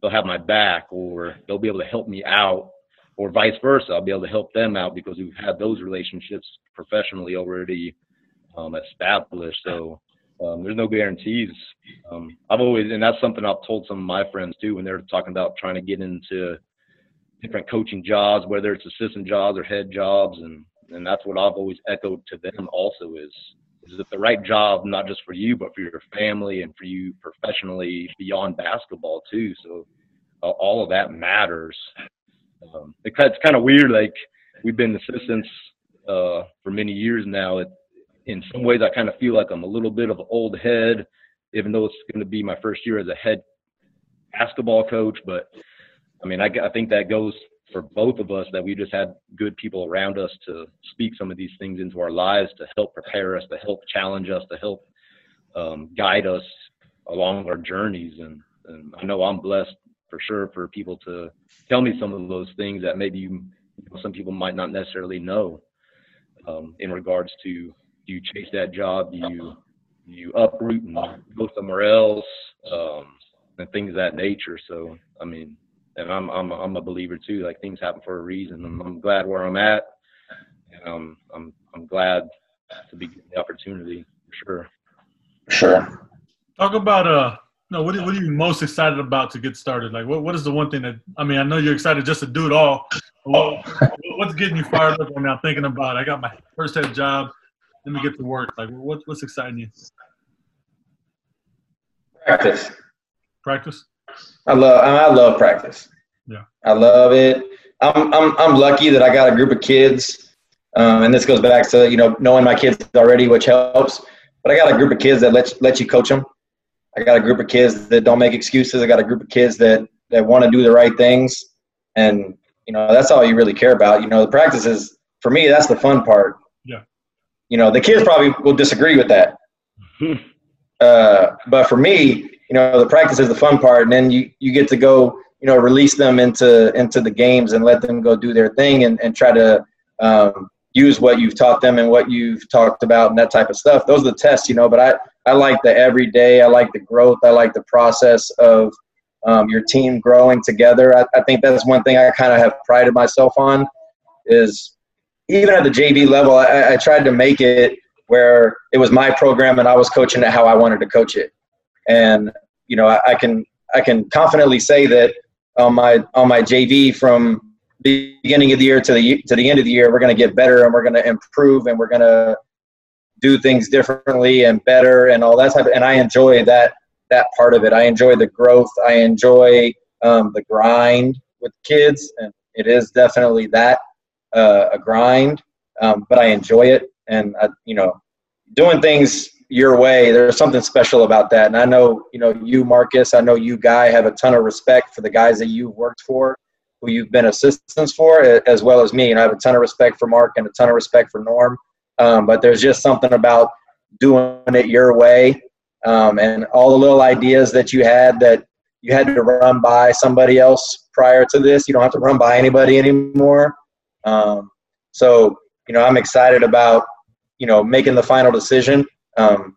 S2: they'll have my back or they'll be able to help me out or vice versa. I'll be able to help them out because we've had those relationships professionally already um, established. So um, there's no guarantees. Um, I've always, and that's something I've told some of my friends too when they're talking about trying to get into different coaching jobs, whether it's assistant jobs or head jobs, and and that's what I've always echoed to them. Also, is is it the right job not just for you, but for your family and for you professionally beyond basketball too. So uh, all of that matters. Um, it, it's kind of weird. Like we've been assistants uh, for many years now. It, in some ways, I kind of feel like I'm a little bit of an old head, even though it's going to be my first year as a head basketball coach. But I mean, I, I think that goes for both of us that we just had good people around us to speak some of these things into our lives to help prepare us, to help challenge us, to help um, guide us along our journeys. And, and, I know I'm blessed for sure for people to tell me some of those things that maybe you, you know, some people might not necessarily know um, in regards to do you chase that job, do you you uproot and go somewhere else, um, and things of that nature. So I mean, and I'm I'm I'm a believer too. Like things happen for a reason. I'm, I'm glad where I'm at, and um, I'm I'm glad to be given the opportunity for sure.
S3: Sure.
S1: Talk about uh no what are, what are you most excited about to get started? Like what what is the one thing that I mean I know you're excited just to do it all. What, what's getting you fired up right now thinking about I got my first head job. Let me get to work. Like what what's exciting you?
S3: Practice.
S1: Practice.
S3: I love I love practice.
S1: Yeah.
S3: I love it. I'm I'm I'm lucky that I got a group of kids, um, and this goes back to you know knowing my kids already, which helps. But I got a group of kids that let let you coach them. I got a group of kids that don't make excuses. I got a group of kids that that want to do the right things, and you know that's all you really care about. You know the practice is for me that's the fun part.
S1: Yeah.
S3: You know the kids probably will disagree with that, uh, but for me, you know the practice is the fun part and then you you get to go you know release them into into the games and let them go do their thing and, and try to um, use what you've taught them and what you've talked about and that type of stuff. Those are the tests you know but i i like the everyday i like the growth. I like the process of um, your team growing together. I, I think that's one thing i kind of have prided myself on is even at the jv level I, I tried to make it where it was my program and i was coaching it how i wanted to coach it and you know I, I can I can confidently say that on my on my JV from the beginning of the year to the to the end of the year, we're going to get better and we're going to improve and we're going to do things differently and better and all that type. Of, and I enjoy that that part of it. I enjoy the growth. I enjoy um, the grind with kids, and it is definitely that uh, a grind. Um, but I enjoy it, and I, you know, doing things your way. There's something special about that, and I know you know you, Marcus. I know you, Guy, have a ton of respect for the guys that you've worked for, who you've been assistants for, as well as me. And I have a ton of respect for Mark and a ton of respect for Norm. Um, but there's just something about doing it your way um, and all the little ideas that you had that you had to run by somebody else prior to this. You don't have to run by anybody anymore. Um, so, you know, I'm excited about, you know, making the final decision. Um,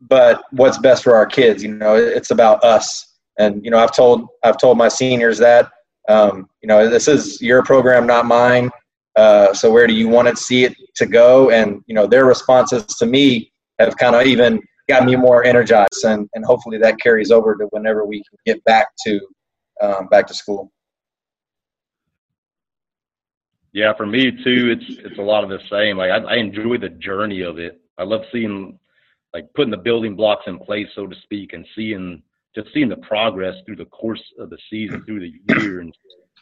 S3: but what's best for our kids, you know, it's about us. And, you know, I've told, I've told my seniors that, um, you know, this is your program, not mine. Uh, so where do you want to see it to go? And, you know, their responses to me have kind of even got me more energized, and, and hopefully that carries over to whenever we can get back to um, back to school.
S2: Yeah, for me too, it's it's a lot of the same. Like I, I enjoy the journey of it. I love seeing like putting the building blocks in place, so to speak, and seeing just seeing the progress through the course of the season, through the year, and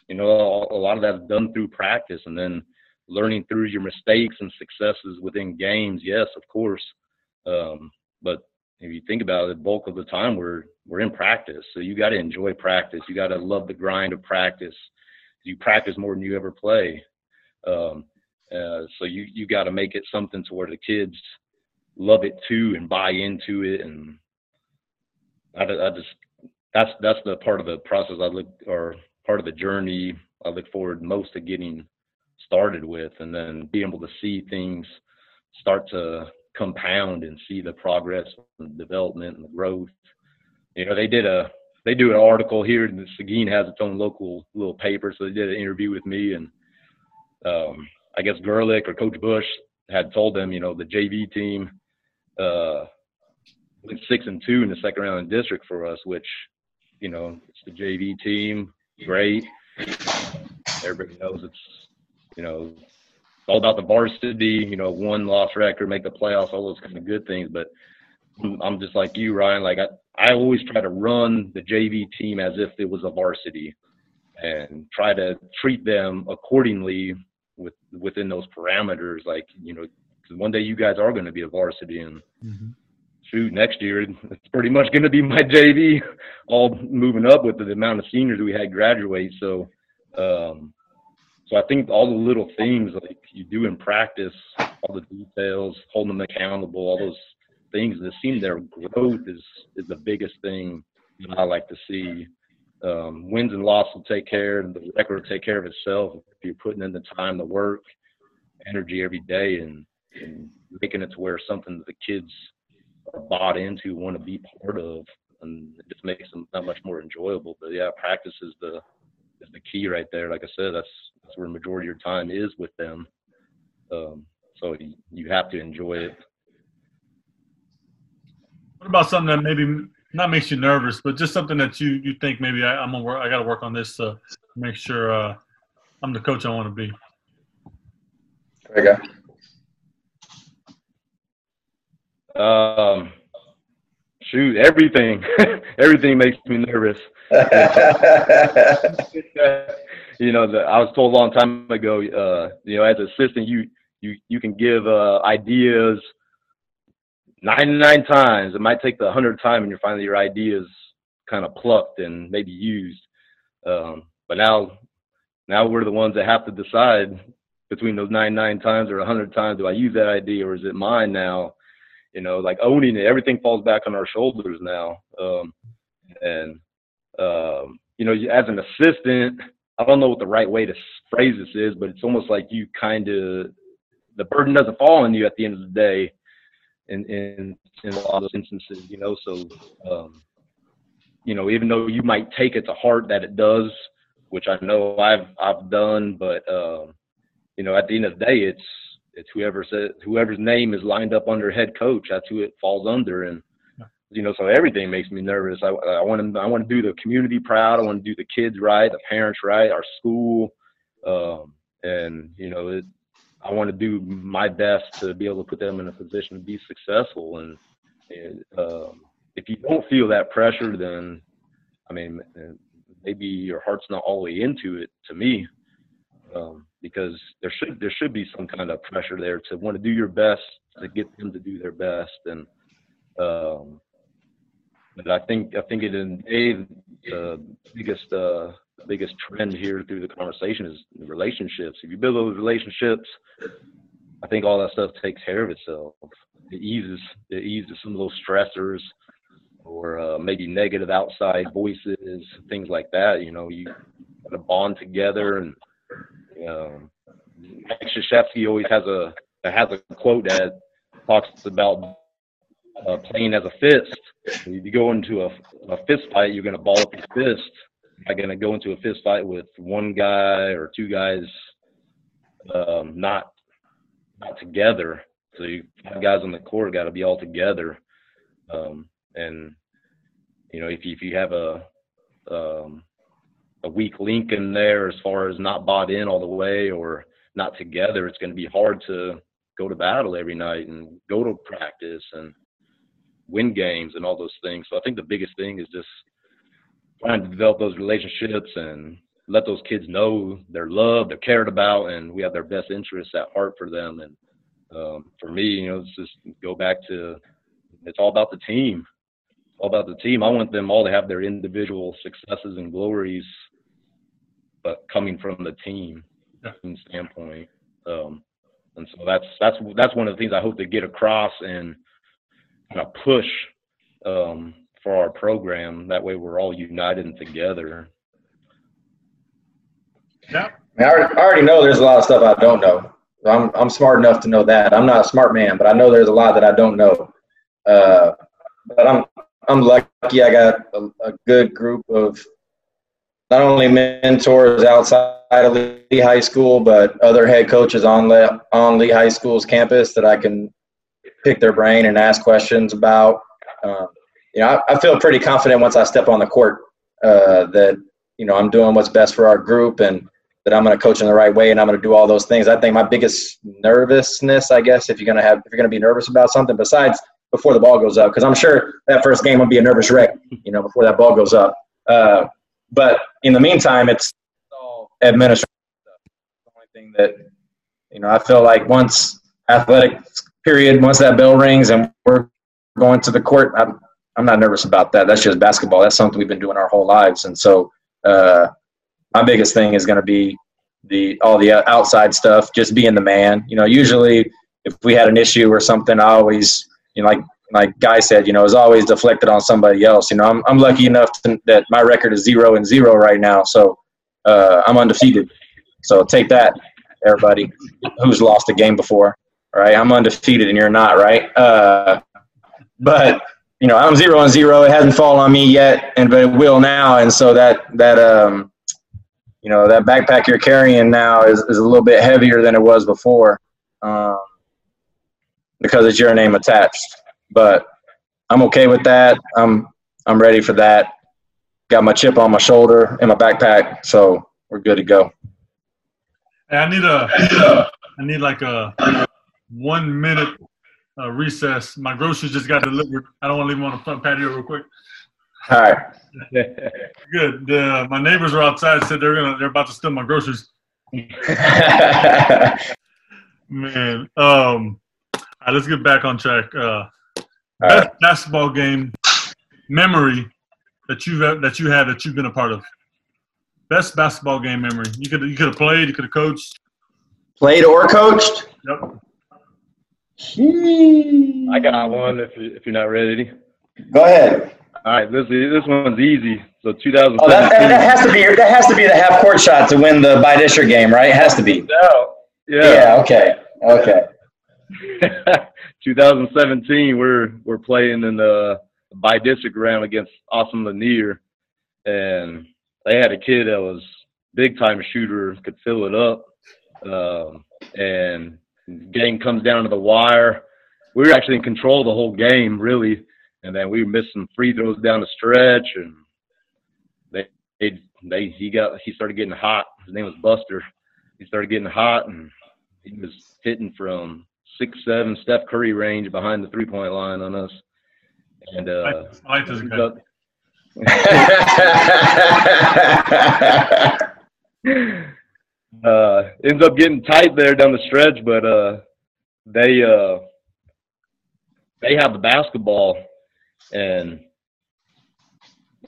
S2: you know a lot of that's done through practice, and then learning through your mistakes and successes within games. Yes, of course, um, but if you think about it, the bulk of the time we're we're in practice. So you got to enjoy practice. You got to love the grind of practice. You practice more than you ever play. Um, uh, so you you got to make it something to where the kids love it too and buy into it. And I, I just that's that's the part of the process I look or part of the journey I look forward most to getting started with, and then being able to see things start to compound and see the progress and development and the growth. You know, they did a they do an article here, and Seguin has its own local little paper, so they did an interview with me, and um, I guess Gerlich or Coach Bush had told them, you know, the JV team uh, six and two in the second round in district for us, which, you know, it's the JV team, great. Everybody knows it's, you know, it's all about the varsity, you know, one loss record, make the playoffs, all those kind of good things. But I'm just like you, Ryan. Like I, I always try to run the JV team as if it was a varsity, and try to treat them accordingly with within those parameters. Like you know, because one day you guys are going to be a varsity, and mm-hmm. shoot, next year it's pretty much going to be my JV, all moving up with the amount of seniors we had graduate. So. Um, so I think all the little things like you do in practice, all the details, holding them accountable, all those things that seem their growth is is the biggest thing that I like to see. Um, wins and losses will take care, and the record will take care of itself if you're putting in the time, the work, energy every day, and, and making it to where something that the kids are bought into, want to be part of, and it just makes them that much more enjoyable. But yeah, practice is the is the key right there. Like I said, that's that's where the majority of your time is with them. Um, so you, you have to enjoy it.
S1: What about something that maybe not makes you nervous, but just something that you you think maybe I, am gonna work, I got to work on this to make sure uh, I'm the coach I want to be.
S3: There you
S2: go. Um, shoot, everything, everything makes me nervous. you know, the, I was told a long time ago, uh, you know, as an assistant, you you you can give uh, ideas 99 times. It might take the 100th time, and you're finally your ideas kind of plucked and maybe used. Um, but now, now we're the ones that have to decide between those 99 times or 100 times. Do I use that idea, or is it mine now? You know, like owning it. Everything falls back on our shoulders now. Um, and um, you know, as an assistant I don't know what the right way to phrase this is, but it's almost like you kind of the burden doesn't fall on you at the end of the day, in in in a lot of instances, you know. So, um, you know, even though you might take it to heart that it does, which I know I've I've done, but um, you know, at the end of the day, it's it's whoever says whoever's name is lined up under head coach. That's who it falls under, and you know, so everything makes me nervous. I, I want to, I want to do the community proud. I want to do the kids right, the parents right, our school, um, and you know, it, I want to do my best to be able to put them in a position to be successful. And, and um, if you don't feel that pressure, then I mean, maybe your heart's not all the way into it. To me, um, because there should there should be some kind of pressure there to want to do your best to get them to do their best, and um, but I think I think it in a the biggest uh, biggest trend here through the conversation is relationships. If you build those relationships, I think all that stuff takes care of itself. It eases it eases some of those stressors or uh, maybe negative outside voices, things like that. You know, you got to bond together. And um, Mike Krzyzewski always has a has a quote that talks about uh, playing as a fist. If you go into a, a fist fight, you're going to ball up your fist. You're not going to go into a fist fight with one guy or two guys um, not not together. So you guys on the court got to be all together. Um, and you know, if you, if you have a um, a weak link in there as far as not bought in all the way or not together, it's going to be hard to go to battle every night and go to practice and win games and all those things. So I think the biggest thing is just trying to develop those relationships and let those kids know they're loved, they're cared about, and we have their best interests at heart for them. And um, for me, you know, it's just go back to it's all about the team. It's all about the team. I want them all to have their individual successes and glories, but coming from the team, yeah. team standpoint. Um, and so that's that's that's one of the things I hope to get across and kind of push um, for our program. That way, we're all united and together.
S3: Yeah. I, already, I already know there's a lot of stuff I don't know. I'm I'm smart enough to know that. I'm not a smart man, but I know there's a lot that I don't know. Uh, but I'm I'm lucky. I got a, a, good group of not only mentors outside of Lee High School, but other head coaches on Le, on Lee High School's campus that I can pick their brain and ask questions about. Um, you know, I, I, feel pretty confident once I step on the court uh, that you know I'm doing what's best for our group and that I'm going to coach in the right way and I'm going to do all those things. I think my biggest nervousness, I guess, if you're going to have, if you're going to be nervous about something besides before the ball goes up, because I'm sure that first game will be a nervous wreck, you know, before that ball goes up. Uh, but in the meantime, it's all administrative stuff. The only thing that, you know, I feel like once athletic period, once that bell rings and we're going to the court, I'm, I'm not nervous about that. That's just basketball. That's something we've been doing our whole lives. And so, uh, my biggest thing is going to be the all the outside stuff, just being the man. You know, usually if we had an issue or something, I always, you know, like like Guy said, you know, is always deflected on somebody else. You know, I'm I'm lucky enough to, that my record is zero and zero right now, so uh, I'm undefeated. So take that, everybody who's lost a game before. Right, I'm undefeated and you're not, right? Uh, but you know, I'm zero and zero. It hasn't fallen on me yet, and but it will now. And so that that um, you know that backpack you're carrying now is, is a little bit heavier than it was before um, because it's your name attached but i'm okay with that i'm i'm ready for that got my chip on my shoulder and my backpack so we're good to go
S1: hey, i need a i need like a one minute uh, recess my groceries just got delivered i don't want to leave them on the front patio real quick
S3: all right.
S1: Good. Uh, my neighbors are outside. Said they're gonna. They're about to steal my groceries. Man. Um. Right, let's get back on track. Uh, best right. basketball game memory that you have that you have that you've been a part of. Best basketball game memory. You could you could have played. You could have coached.
S3: Played or coached.
S1: Yep.
S2: I got one. If you, if you're not ready.
S3: Go ahead.
S2: All right, this this one's easy. So 2000.
S3: Oh, that, that, has to be that has to be the half court shot to win the bi-district game, right? It has to be.
S2: No. Yeah.
S3: Yeah. Okay. Okay.
S2: 2017, we're we're playing in the bi-district round against Austin Lanier, and they had a kid that was big time shooter, could fill it up, um, and game comes down to the wire. We were actually in control the whole game, really and then we missed some free throws down the stretch, and they they, they he got he started getting hot. His name was Buster. He started getting hot, and he was hitting from six seven Steph Curry range behind the three point line on us. And uh,
S1: I like this guy.
S2: uh, ends up getting tight there down the stretch, but uh, they uh, they have the basketball and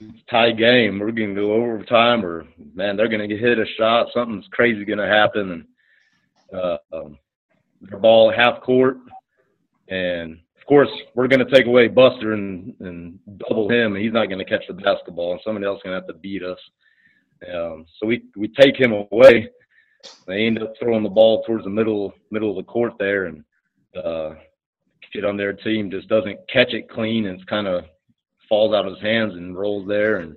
S2: it's tie game. We're going to go overtime, or man, they're going to get hit a shot. Something's crazy going to happen, and uh, um, the ball half court, and of course we're going to take away Buster and and double him, and he's not going to catch the basketball, and somebody else is going to have to beat us. Um, so we we take him away. They end up throwing the ball towards the middle middle of the court there, and uh, kid on their team just doesn't catch it clean, and it's kind of falls out of his hands and rolls there. And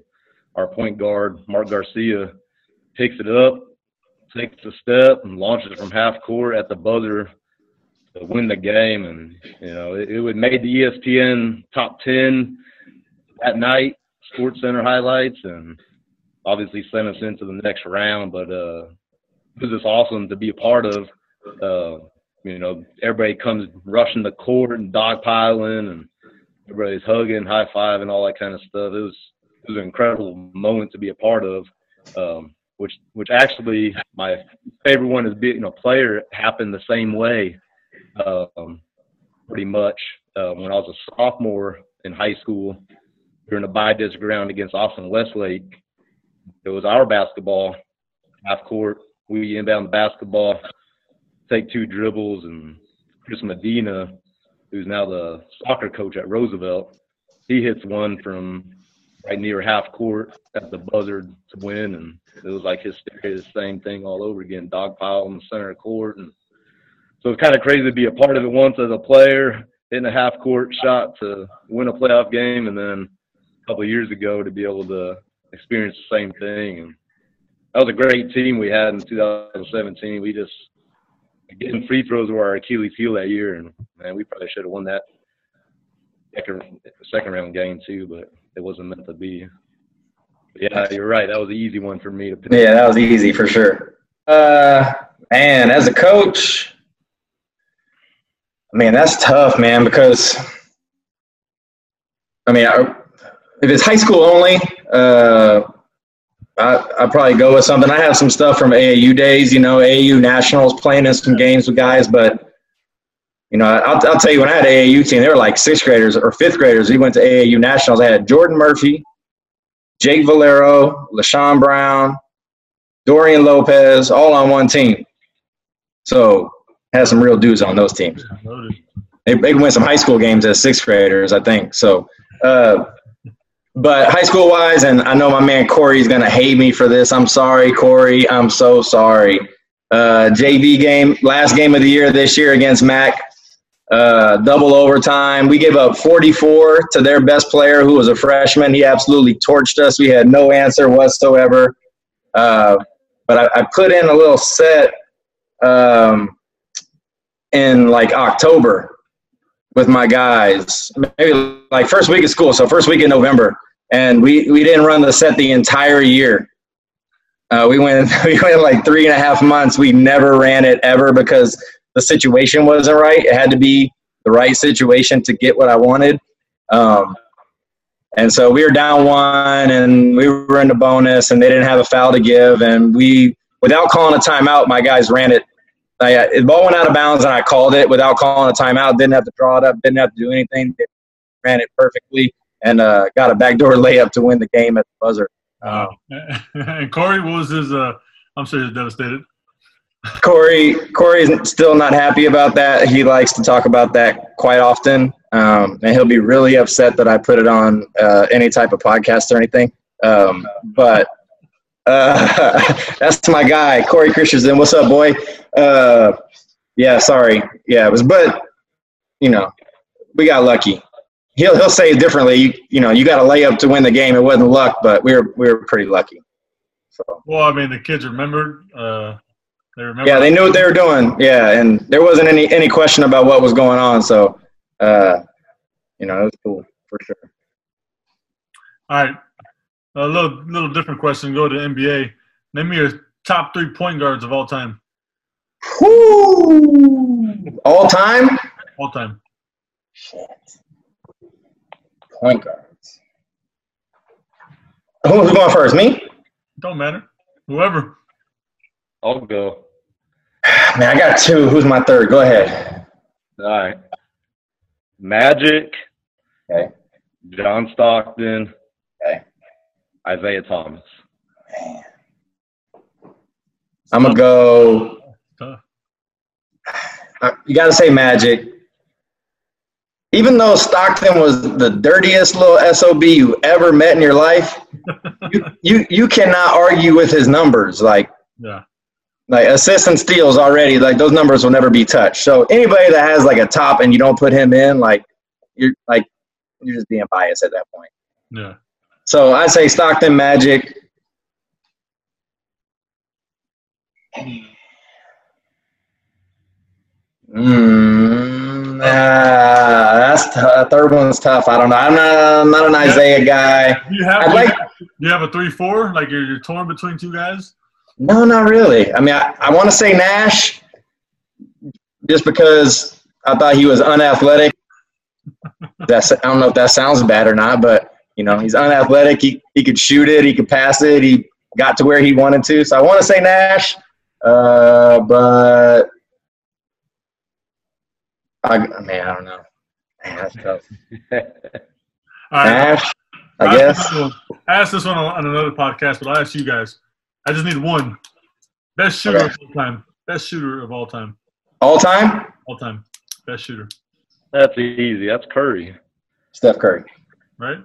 S2: our point guard Mark Garcia picks it up, takes a step, and launches from half court at the buzzer to win the game. And you know it, it would made the ESPN top ten that night, SportsCenter highlights, and obviously sent us into the next round. But uh, it was just awesome to be a part of. Uh, you know, everybody comes rushing the court and dogpiling, and everybody's hugging, high five, and all that kind of stuff. It was it was an incredible moment to be a part of. Um, which which actually my favorite one is being you know player happened the same way, um, pretty much um, when I was a sophomore in high school during a bi-district ground against Austin Westlake. It was our basketball half court. We inbound the basketball, take two dribbles, and Chris Medina, who's now the soccer coach at Roosevelt, he hits one from right near half court at the buzzer to win, and it was like hysteria, the same thing all over again. Dog pile in the center of court, and so it's kind of crazy to be a part of it once as a player, hitting a half court shot to win a playoff game, and then a couple of years ago to be able to experience the same thing. And that was a great team we had in 2017. We just getting free throws were our Achilles heel that year, and man, we probably should have won that second second round game too, but it wasn't meant to be. Yeah, you're right. That was an easy one for me to pick.
S3: Yeah, that was easy for sure. Uh, man, as a coach, man, that's tough, man, because I mean, I, if it's high school only, uh, I I probably go with something. I have some stuff from AAU days, you know, AAU nationals, playing in some games with guys, but you know, I'll, I'll tell you, when I had AAU team, they were like sixth graders or fifth graders. We went to AAU nationals. I had Jordan Murphy, Jake Valero, LaShawn Brown, Dorian Lopez, all on one team. So had some real dudes on those teams. They, they win some high school games as sixth graders, I think. So, uh, but high school wise, and I know my man Corey's gonna hate me for this. I'm sorry, Corey. I'm so sorry. Uh, JV game, last game of the year this year against Mac uh, double overtime. We gave up 44 to their best player, who was a freshman. He absolutely torched us. We had no answer whatsoever. Uh, but I, I, put in a little set um, in like October with my guys, maybe like first week of school, so first week in November, and we we didn't run the set the entire year. Uh, we went we went like three and a half months. We never ran it ever because the situation wasn't right. It had to be the right situation to get what I wanted. Um, and so we were down one and we were in the bonus and they didn't have a foul to give. And we, without calling a timeout, my guys ran it. I, the ball went out of bounds and I called it without calling a timeout. Didn't have to draw it up, didn't have to do anything. They ran it perfectly and uh, got a backdoor layup to win the game at the buzzer.
S1: Uh, and Corey, was his? Uh, I'm sure he's devastated.
S3: Corey Corey's still not happy about that. He likes to talk about that quite often, um, and he'll be really upset that I put it on uh, any type of podcast or anything. Um, but uh, that's my guy, Corey Christensen. What's up, boy? Uh, yeah, sorry. Yeah, it was, but you know, we got lucky. He'll he'll say it differently. You, you know, you got a layup to win the game. It wasn't luck, but we were we were pretty lucky.
S1: So. Well, I mean, the kids remembered. Uh,
S3: they remember. Yeah, they knew what they were doing. Yeah, and there wasn't any any question about what was going on. So, uh, you know, it was cool for sure.
S1: All right, a little little different question. Go to NBA. Name me your top three point guards of all time.
S3: Whoo! All time.
S1: All time.
S3: Shit. Point guards. Who's going first? Me?
S1: Don't matter. Whoever.
S2: I'll go.
S3: Man, I got two. Who's my third? Go ahead.
S2: All right. Magic.
S3: Okay.
S2: John Stockton.
S3: Okay.
S2: Isiah Thomas.
S3: Man. I'm gonna go. Uh, you got to say Magic. Even though Stockton was the dirtiest little sob you ever met in your life, you, you you cannot argue with his numbers. Like,
S1: yeah,
S3: like assists and steals already. Like those numbers will never be touched. So anybody that has like a top and you don't put him in, like you're like you're just being biased at that point.
S1: Yeah.
S3: So I say Stockton, Magic. Mm, ah, that's t- third one's tough. I don't know. I'm not. I'm not an Isiah guy.
S1: You have, like, you have a three-four? Like you're, you're torn between two guys?
S3: No, not really. I mean, I, I want to say Nash, just because I thought he was unathletic. That's I don't know if that sounds bad or not, but you know he's unathletic. He he could shoot it. He could pass it. He got to where he wanted to. So I want to say Nash, uh, but I mean, I don't know. Man, that's tough. All right. Ash, I, I guess.
S1: I asked this one on another podcast, but I'll ask you guys. I just need one. Best shooter okay. of all time. Best shooter of all time.
S3: All time?
S1: All time. Best shooter.
S2: That's easy. That's Curry.
S3: Steph Curry.
S1: Right?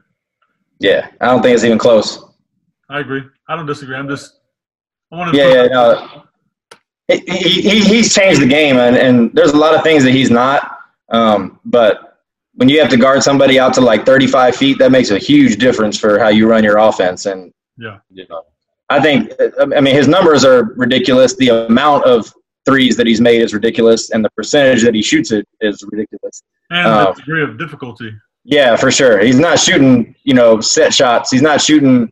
S3: Yeah. I don't think it's even close.
S1: I agree. I don't disagree. I'm just.
S3: I want to. Yeah, yeah, no he, he, he's changed the game, and, and there's a lot of things that he's not. Um, but when you have to guard somebody out to like 35 feet, that makes a huge difference for how you run your offense. And
S1: yeah,
S3: you know, I think I mean his numbers are ridiculous. The amount of threes that he's made is ridiculous, and the percentage that he shoots it is ridiculous.
S1: And um, the degree of difficulty.
S3: Yeah, for sure. He's not shooting, you know, set shots. He's not shooting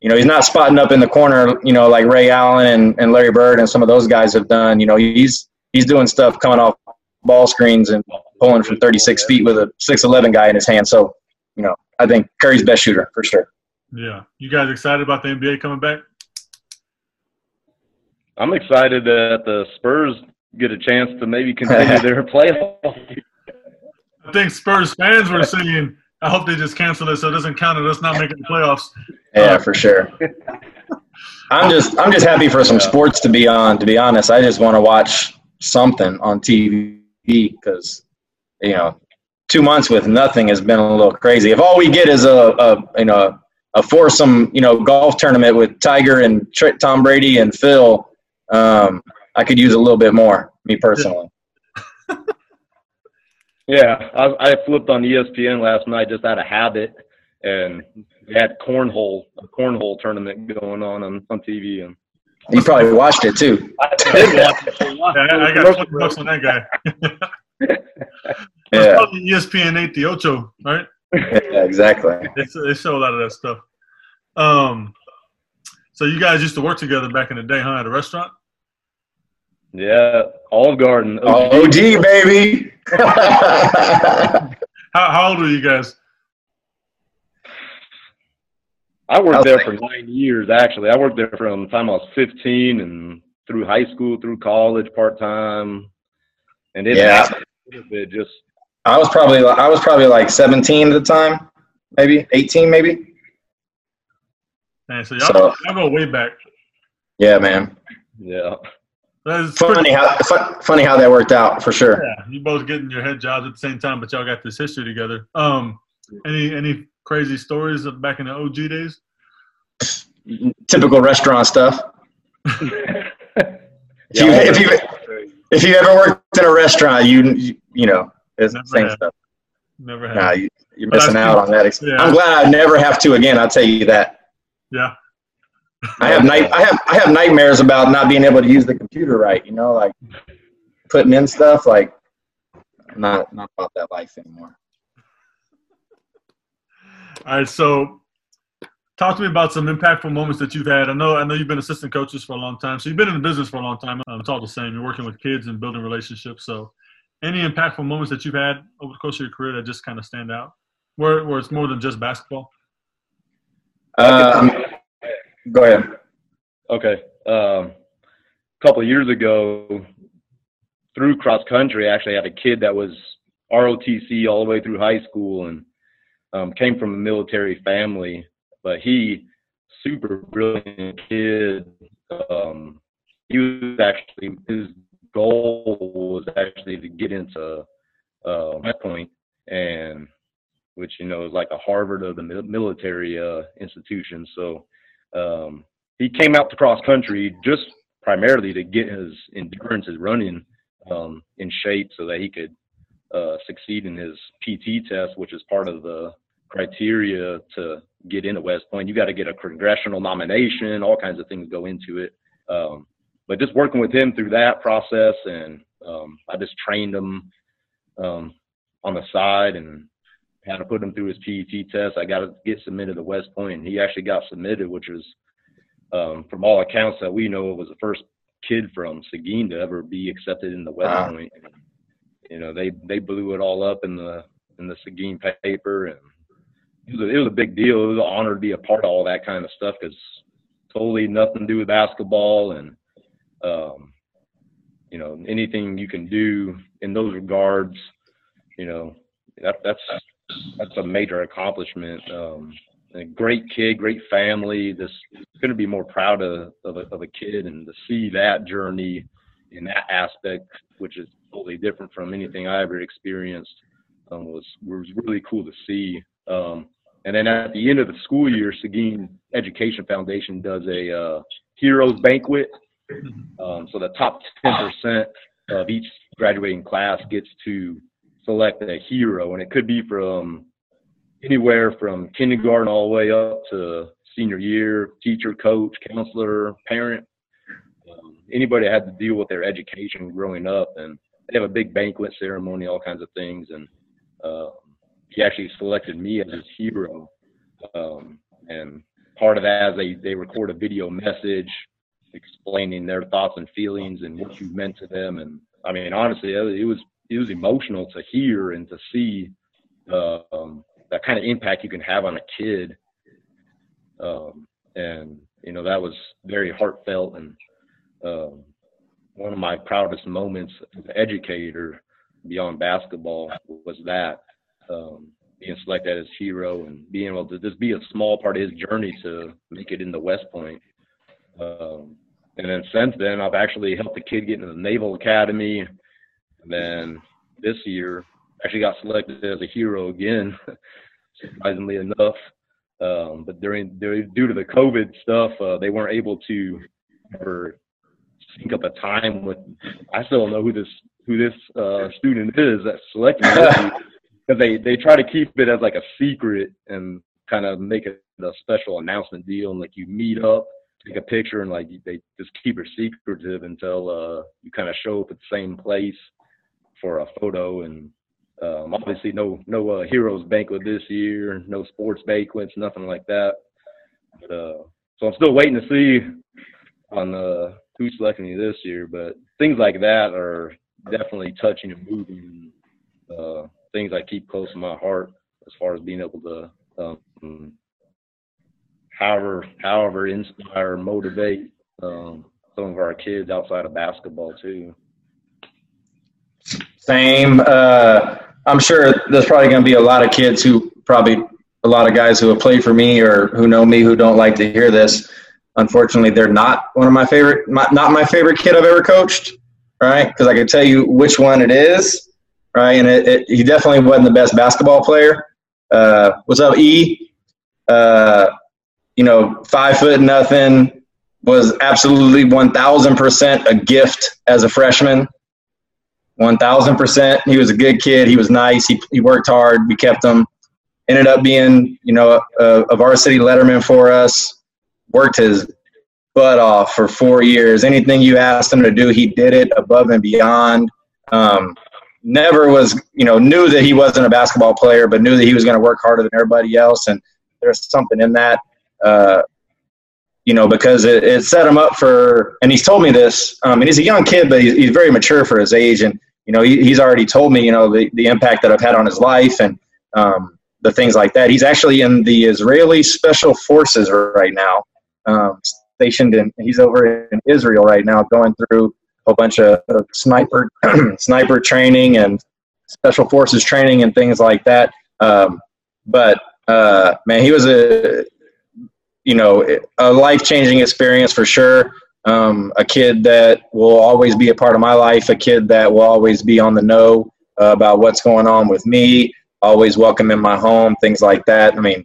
S3: you know, he's not spotting up in the corner, you know, like Ray Allen and, and Larry Bird and some of those guys have done. You know, he's he's doing stuff coming off ball screens and pulling from 36 feet with a 6'11 guy in his hand. So, you know, I think Curry's best shooter for sure.
S1: Yeah. You guys excited about the NBA coming back?
S2: I'm excited that the Spurs get a chance to maybe continue their playoff.
S1: I think Spurs fans were saying I hope they just cancel it so it doesn't count as us not making the playoffs.
S3: Yeah, for sure. I'm just I'm just happy for some sports to be on. To be honest, I just want to watch something on TV because you know two months with nothing has been a little crazy. If all we get is a, a you know a foursome you know golf tournament with Tiger and Tom Brady and Phil, um, I could use a little bit more. Me personally.
S2: Yeah, I, I flipped on ESPN last night just out of habit, and they had cornhole a cornhole tournament going on on, on TV, and
S3: you probably watched it too.
S1: I did watch it. yeah, I got twenty bucks on that guy.
S3: yeah,
S1: ESPN eight the Ocho, right?
S3: Yeah, exactly.
S1: They, they show a lot of that stuff. Um, so you guys used to work together back in the day, huh? At a restaurant.
S2: Yeah, Olive Garden.
S3: OG, OG baby.
S1: how, how old are you guys?
S2: I worked there for nine years, actually. I worked there from the time I was 15 and through high school, through college, part time. And it
S3: yeah.
S2: bit just.
S3: I was probably I was probably like 17 at the time, maybe 18, maybe.
S1: Man, so y'all, so, y'all go way back.
S3: Yeah, man.
S2: Yeah.
S3: That's funny how funny how that worked out for sure.
S1: Yeah, you both getting your head jobs at the same time, but y'all got this history together. Um, any any crazy stories of back in the OG days?
S3: Typical restaurant stuff. if, you, if you if you ever worked in a restaurant, you you, you know it's the same stuff.
S1: Never had.
S3: Nah, you, are missing out on that. Yeah. I'm glad I never have to again. I'll tell you that.
S1: Yeah.
S3: I have night I have I have nightmares about not being able to use the computer right. You know, like putting in stuff. Like, not not about that life anymore.
S1: All right, so talk to me about some impactful moments that you've had. I know I know you've been assistant coaches for a long time, so you've been in the business for a long time. Um, it's all the same. You're working with kids and building relationships. So, any impactful moments that you've had over the course of your career that just kind of stand out, where where it's more than just basketball?
S3: Um, go ahead.
S2: Okay. Um, a couple of years ago, through cross country, I actually had a kid that was ROTC all the way through high school and um, came from a military family, but he super brilliant kid. Um, he was actually his goal was actually to get into uh, West Point, and which you know is like a Harvard of the military uh, institution. So um, he came out to cross country just primarily to get his endurance, his running um, in shape, so that he could uh, succeed in his PT test, which is part of the criteria to get into West Point. You got to get a congressional nomination, all kinds of things go into it. Um, but just working with him through that process, and um, I just trained him um, on the side and had to put him through his PET test. I got to get submitted to West Point, and he actually got submitted, which was, um, from all accounts that we know, was the first kid from Seguin to ever be accepted in the West wow. Point. And, you know, they they blew it all up in the in the Seguin paper, and it was a, it was a big deal. It was an honor to be a part of all that kind of stuff because totally nothing to do with basketball and um, you know anything you can do in those regards. You know that that's that's a major accomplishment. Um, a great kid, great family. This couldn't be more proud of of a, of a kid and to see that journey in that aspect, which is totally different from anything I ever experienced, um, was was really cool to see. Um, and then at the end of the school year, Seguin Education Foundation does a uh, heroes banquet. Um, so the top 10% of each graduating class gets to select a hero, and it could be from anywhere from kindergarten all the way up to senior year, teacher, coach, counselor, parent, um, anybody had to deal with their education growing up. And they have a big banquet ceremony, all kinds of things. And uh, he actually selected me as his hero. Um, and part of that is they, they record a video message explaining their thoughts and feelings and what you meant to them. And I mean, honestly, it was it was emotional to hear and to see uh, um, that kind of impact you can have on a kid. Um, and you know that was very heartfelt and um, one of my proudest moments as an educator beyond basketball was that um, being selected as hero and being able to just be a small part of his journey to make it into West Point. Um, and then since then, I've actually helped a kid get into the Naval Academy. And then this year, actually got selected as a hero again, surprisingly enough. Um, but during, during due to the COVID stuff, uh, they weren't able to ever sync up a time with. I still don't know who this who this uh, student is that's selecting because they they try to keep it as like a secret and kind of make it a special announcement deal and like you meet up take a picture and like they just keep it secretive until uh, you kind of show up at the same place for a photo and um, obviously no no uh, heroes banquet this year, no sports banquets, nothing like that. But uh, so I'm still waiting to see on uh, who's selecting me this year. But things like that are definitely touching and moving. Uh, things I keep close to my heart as far as being able to um, however however inspire motivate um, some of our kids outside of basketball too.
S3: Same uh, i'm sure there's probably going to be a lot of kids who probably a lot of guys who have played for me or who know me who don't like to hear this. Unfortunately they're not one of my favorite my, not my favorite kid i've ever coached right? Because i can tell you which one it is right? And it, it, he definitely wasn't the best basketball player. Uh, what's up e? Uh, you know, five foot nothing, was absolutely 1000% a gift as a freshman. 1000%. He was a good kid. He was nice. He, he worked hard. We kept him. Ended up being, you know, a, a varsity letterman for us. Worked his butt off for four years. Anything you asked him to do, he did it above and beyond. Um, never was, you know, knew that he wasn't a basketball player, but knew that he was going to work harder than everybody else. And there's something in that. Uh, you know, because it, it, set him up for, and he's told me this, um, and he's a young kid, but he's, he's very mature for his age. And, you know, he, he's already told me, you know, the, the impact that I've had on his life. And, um, the things like that. He's actually in the Israeli Special Forces right now, um, stationed in. He's over in Israel right now, going through a bunch of, of sniper sniper training and special forces training and things like that. Um, but uh, man, he was a you know a life changing experience for sure. Um, a kid that will always be a part of my life. A kid that will always be on the know uh, about what's going on with me. Always welcome in my home. Things like that. I mean,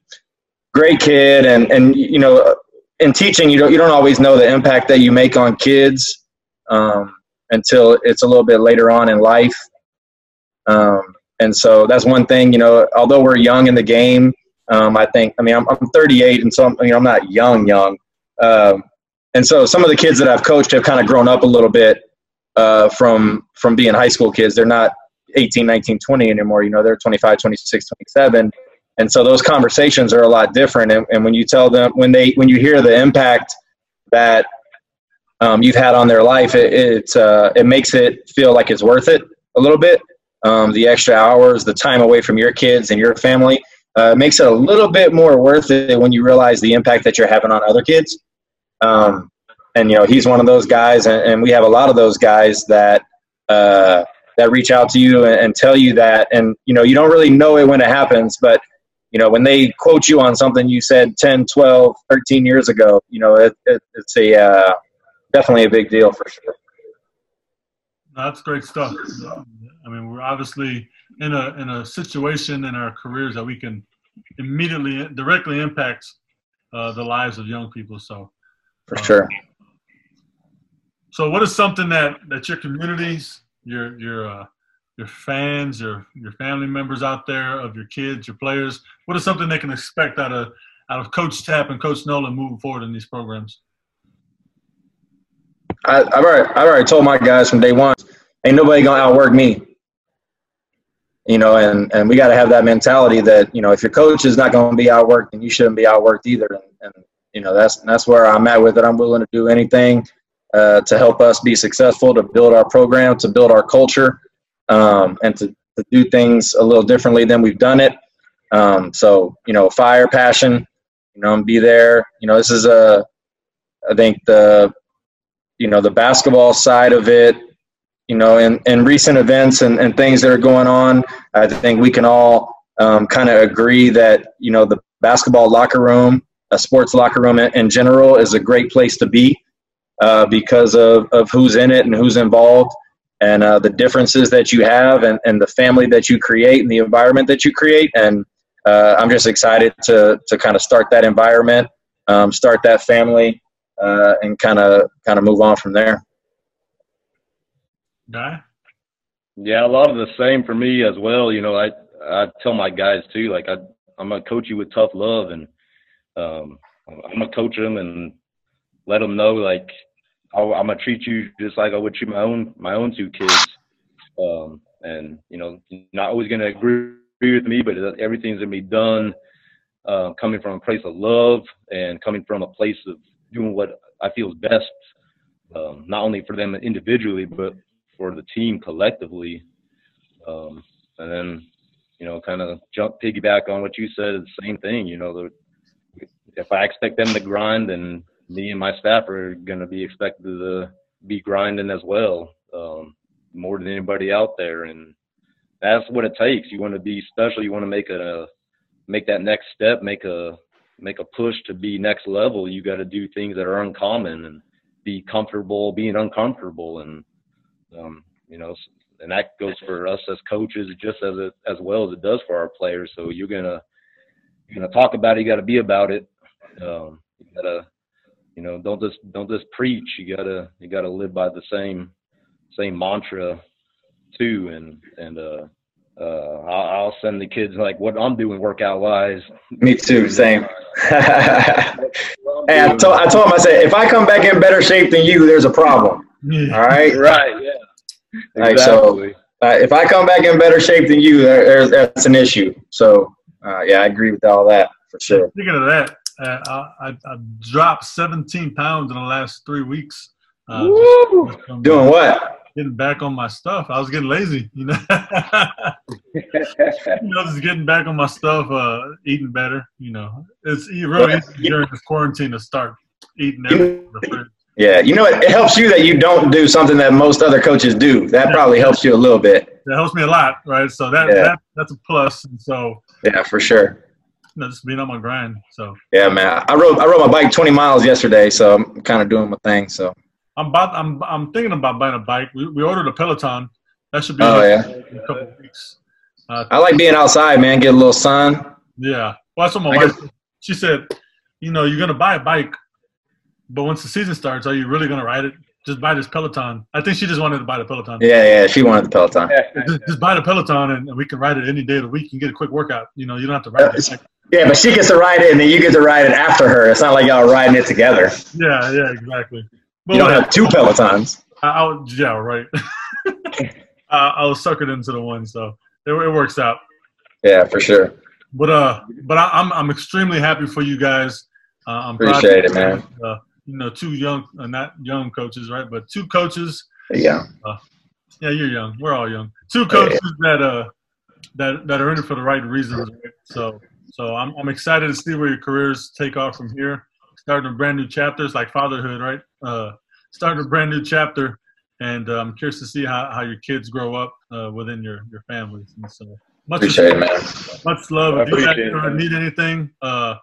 S3: great kid, and and you know, in teaching, you don't you don't always know the impact that you make on kids um, until it's a little bit later on in life. Um, and so that's one thing, you know, although we're young in the game, um, I think, I mean, I'm, I'm 38 and so I'm, I'm not young, young. Um, and so some of the kids that I've coached have kind of grown up a little bit uh, from, from being high school kids. They're not 18, 19, 20 anymore. You know, they're 25, 26, 27. And so those conversations are a lot different. And, and when you tell them, when they, when you hear the impact that um, you've had on their life, it, it, uh, it makes it feel like it's worth it a little bit um, the extra hours, the time away from your kids and your family, uh, makes it a little bit more worth it when you realize the impact that you're having on other kids. Um, and you know, he's one of those guys, and, and, we have a lot of those guys that uh, that reach out to you and, and, tell you that, and you know, you don't really know it when it happens, but you know, when they quote you on something you said 10, 12, 13 years ago, you know, it, it, it's a uh, definitely a big deal for sure.
S1: That's great stuff. I mean, we're obviously in a in a situation in our careers that we can immediately directly impact uh, the lives of young people. So,
S3: for sure.
S1: So, what is something that that your communities, your your uh, your fans, your your family members out there, of your kids, your players, what is something they can expect out of out of Coach Tap and Coach Nowlin moving forward in these programs?
S3: I, have already, I've already told my guys from day one, ain't nobody gonna outwork me you know, and, and we got to have that mentality that, you know, if your coach is not going to be outworked, then you shouldn't be outworked either. And, and, you know, that's, that's where I'm at with it. I'm willing to do anything uh, to help us be successful, to build our program, to build our culture, um, and to, to do things a little differently than we've done it. Um, so, you know, fire, passion, you know, and be there. You know, this is a, I think the, you know, the basketball side of it you know, in, in recent events and, and things that are going on, I think we can all um, kind of agree that, you know, the basketball locker room, a sports locker room in, in general, is a great place to be uh, because of, of who's in it and who's involved and uh, the differences that you have and, and the family that you create and the environment that you create. And uh, I'm just excited to, to kind of start that environment, um, start that family, uh, and kind of kind of move on from there.
S1: Guy?
S2: Yeah, a lot of the same for me as well. You know, I I tell my guys too, like I I'm gonna coach you with tough love, and um, I'm gonna coach them and let them know like i am gonna treat you just like I would treat my own my own two kids. Um, and you know, not always gonna agree with me, but everything's gonna be done uh, coming from a place of love and coming from a place of doing what I feel is best, um, not only for them individually, but for the team collectively. Um, and then, you know, kind of jump piggyback on what you said, the same thing. You know, the, if I expect them to grind, then me and my staff are going to be expected to be grinding as well, um, more than anybody out there. And that's what it takes. You want to be special. You want to make a make that next step, make a make a push to be next level. You got to do things that are uncommon and be comfortable being uncomfortable and um, you know, and that goes for us as coaches just as it, as well as it does for our players. So you're gonna you're gonna talk about it. You got to be about it. Um, you gotta you know don't just don't just preach. You gotta you gotta live by the same same mantra too. And and uh, uh, I'll, I'll send the kids like what I'm doing workout wise.
S3: Me too. Same. hey, I told I told him I said if I come back in better shape than you, there's a problem. All right.
S2: right. Yeah.
S3: Exactly. so uh, if I come back in better shape than you, there, that's an issue. So uh, yeah, I agree with all that for sure.
S1: Speaking of that, uh, I, I, dropped 17 pounds in the last three weeks. Uh,
S3: Doing what?
S1: getting back on my stuff. I was getting lazy, you know. you know, just getting back on my stuff, uh, eating better. You know, it's really easy during this quarantine to start eating everything.
S3: Yeah, you know, it, it, helps you that you don't do something that most other coaches do. That probably helps you a little bit.
S1: That helps me a lot, right? So that, yeah. that that's a plus. And so
S3: yeah, for sure.
S1: You know, just being on my grind. So
S3: yeah, man. I rode I rode my bike 20 miles yesterday, so I'm kind of doing my thing. So
S1: I'm about I'm I'm thinking about buying a bike. We, we ordered a Peloton. That should be
S3: oh, yeah. in a couple weeks. Uh, I like being outside, man. Get a little sun.
S1: Yeah. Well, that's what my I wife. Guess. She said, you know, you're gonna buy a bike but once the season starts, are you really going to ride it? Just buy this Peloton. I think she just wanted to buy the Peloton.
S3: Yeah, yeah, she wanted the Peloton.
S1: Just, just buy the Peloton, and, and, we can ride it any day of the week and get a quick workout. You know, you don't have to ride uh, it.
S3: Yeah, but she gets to ride it, and then you get to ride it after her. It's not like y'all riding it together.
S1: Yeah, yeah, exactly.
S3: But you don't have two Pelotons.
S1: I, I yeah, right. I, I was suckered into the one, so it, it works out.
S3: Yeah, for sure.
S1: But uh, but I, am I'm, I'm extremely happy for you guys. Uh, I'm
S3: Appreciate it, man.
S1: Uh, you know, two young, uh, not young coaches, right? But two coaches.
S3: Yeah.
S1: Uh, yeah, you're young. We're all young. Two coaches yeah. that uh that that are in it for the right reasons. Right? So so I'm I'm excited to see where your careers take off from here. Starting a brand new chapter. It's like fatherhood, right? Uh, starting a brand new chapter, and uh, I'm curious to see how, how your kids grow up uh, within your your families. And so
S3: much appreciate it, man.
S1: Much love. If you guys need anything, uh,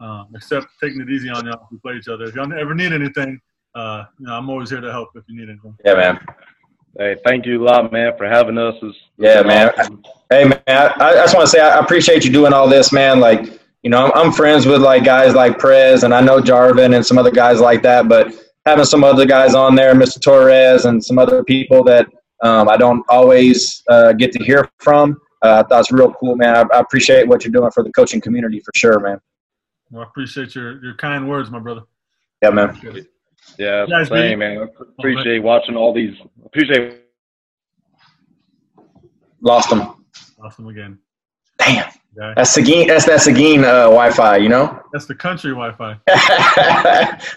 S1: um, except taking it easy on y'all if we play each other. If y'all ever need anything, uh, you know, I'm always here to help if you need anything.
S3: Yeah, man.
S2: Hey, thank you a lot, man, for having us. It's,
S3: yeah, man. Awesome. Hey, man, I, I just want to say I appreciate you doing all this, man. Like, you know, I'm, I'm friends with like guys like Prez, and I know Jarvin and some other guys like that, but having some other guys on there, Mr. Torres, and some other people that um, I don't always uh, get to hear from. Uh, I thought it's real cool, man. I, I appreciate what you're doing for the coaching community for sure, man.
S1: Well, I appreciate your, your kind words, my brother.
S3: Yeah, man.
S2: Yeah, yeah same, man. I appreciate watching all these. Appreciate.
S3: Lost them.
S1: Lost them again.
S3: Damn. Okay. That's Seguin. That's that Seguin uh, Wi-Fi. You know.
S1: That's the country Wi-Fi.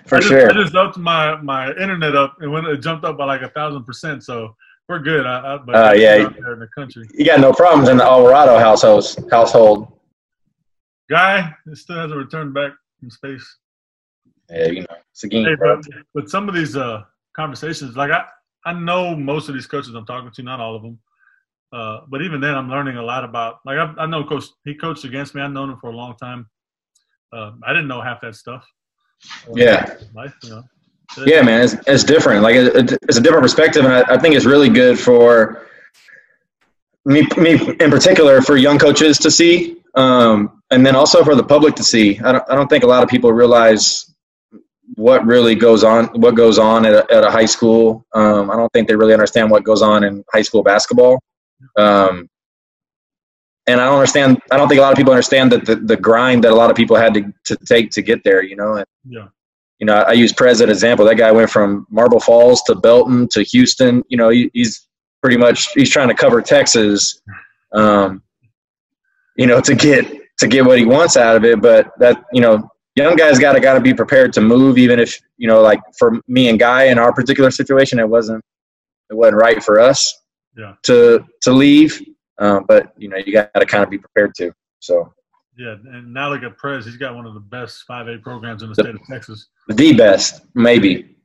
S3: For
S1: I just,
S3: sure.
S1: I just upped my my internet up, and when it jumped up by like a thousand percent, so we're good. I, I, but
S3: uh, yeah,
S1: in the country.
S3: You got no problems in the Alvarado household. Household.
S1: Guy it still hasn't returned back from space.
S3: Yeah, you know, it's a game. Hey,
S1: but, but some of these uh, conversations, like I, I know most of these coaches I'm talking to, not all of them. Uh, but even then, I'm learning a lot about. Like I, I know Coach, he coached against me. I've known him for a long time. Uh, I didn't know half that stuff.
S3: Yeah. Life, you know. Yeah, man, it's, it's different. Like it, it's a different perspective, and I, I think it's really good for me, me in particular, for young coaches to see. Um, and then also for the public to see. I don't, I don't think a lot of people realize what really goes on, what goes on at a, at a high school. Um, I don't think they really understand what goes on in high school basketball. Um, and I don't understand. I don't think a lot of people understand that the, the grind that a lot of people had to, to take to get there. You know, and
S1: yeah.
S3: You know, I use Prez as an example. That guy went from Marble Falls to Belton to Houston. You know, he, he's pretty much he's trying to cover Texas. Um, you know, to get to get what he wants out of it. But that you know, young guys got to got to be prepared to move, even if you know, like for me and Guy in our particular situation, it wasn't it wasn't right for us
S1: yeah.
S3: to to leave. Um, but you know, you got to kind of be prepared to. So.
S1: Yeah, and now look at Prez. He's got one of the best 5A programs in the, the state of Texas.
S3: The best, maybe.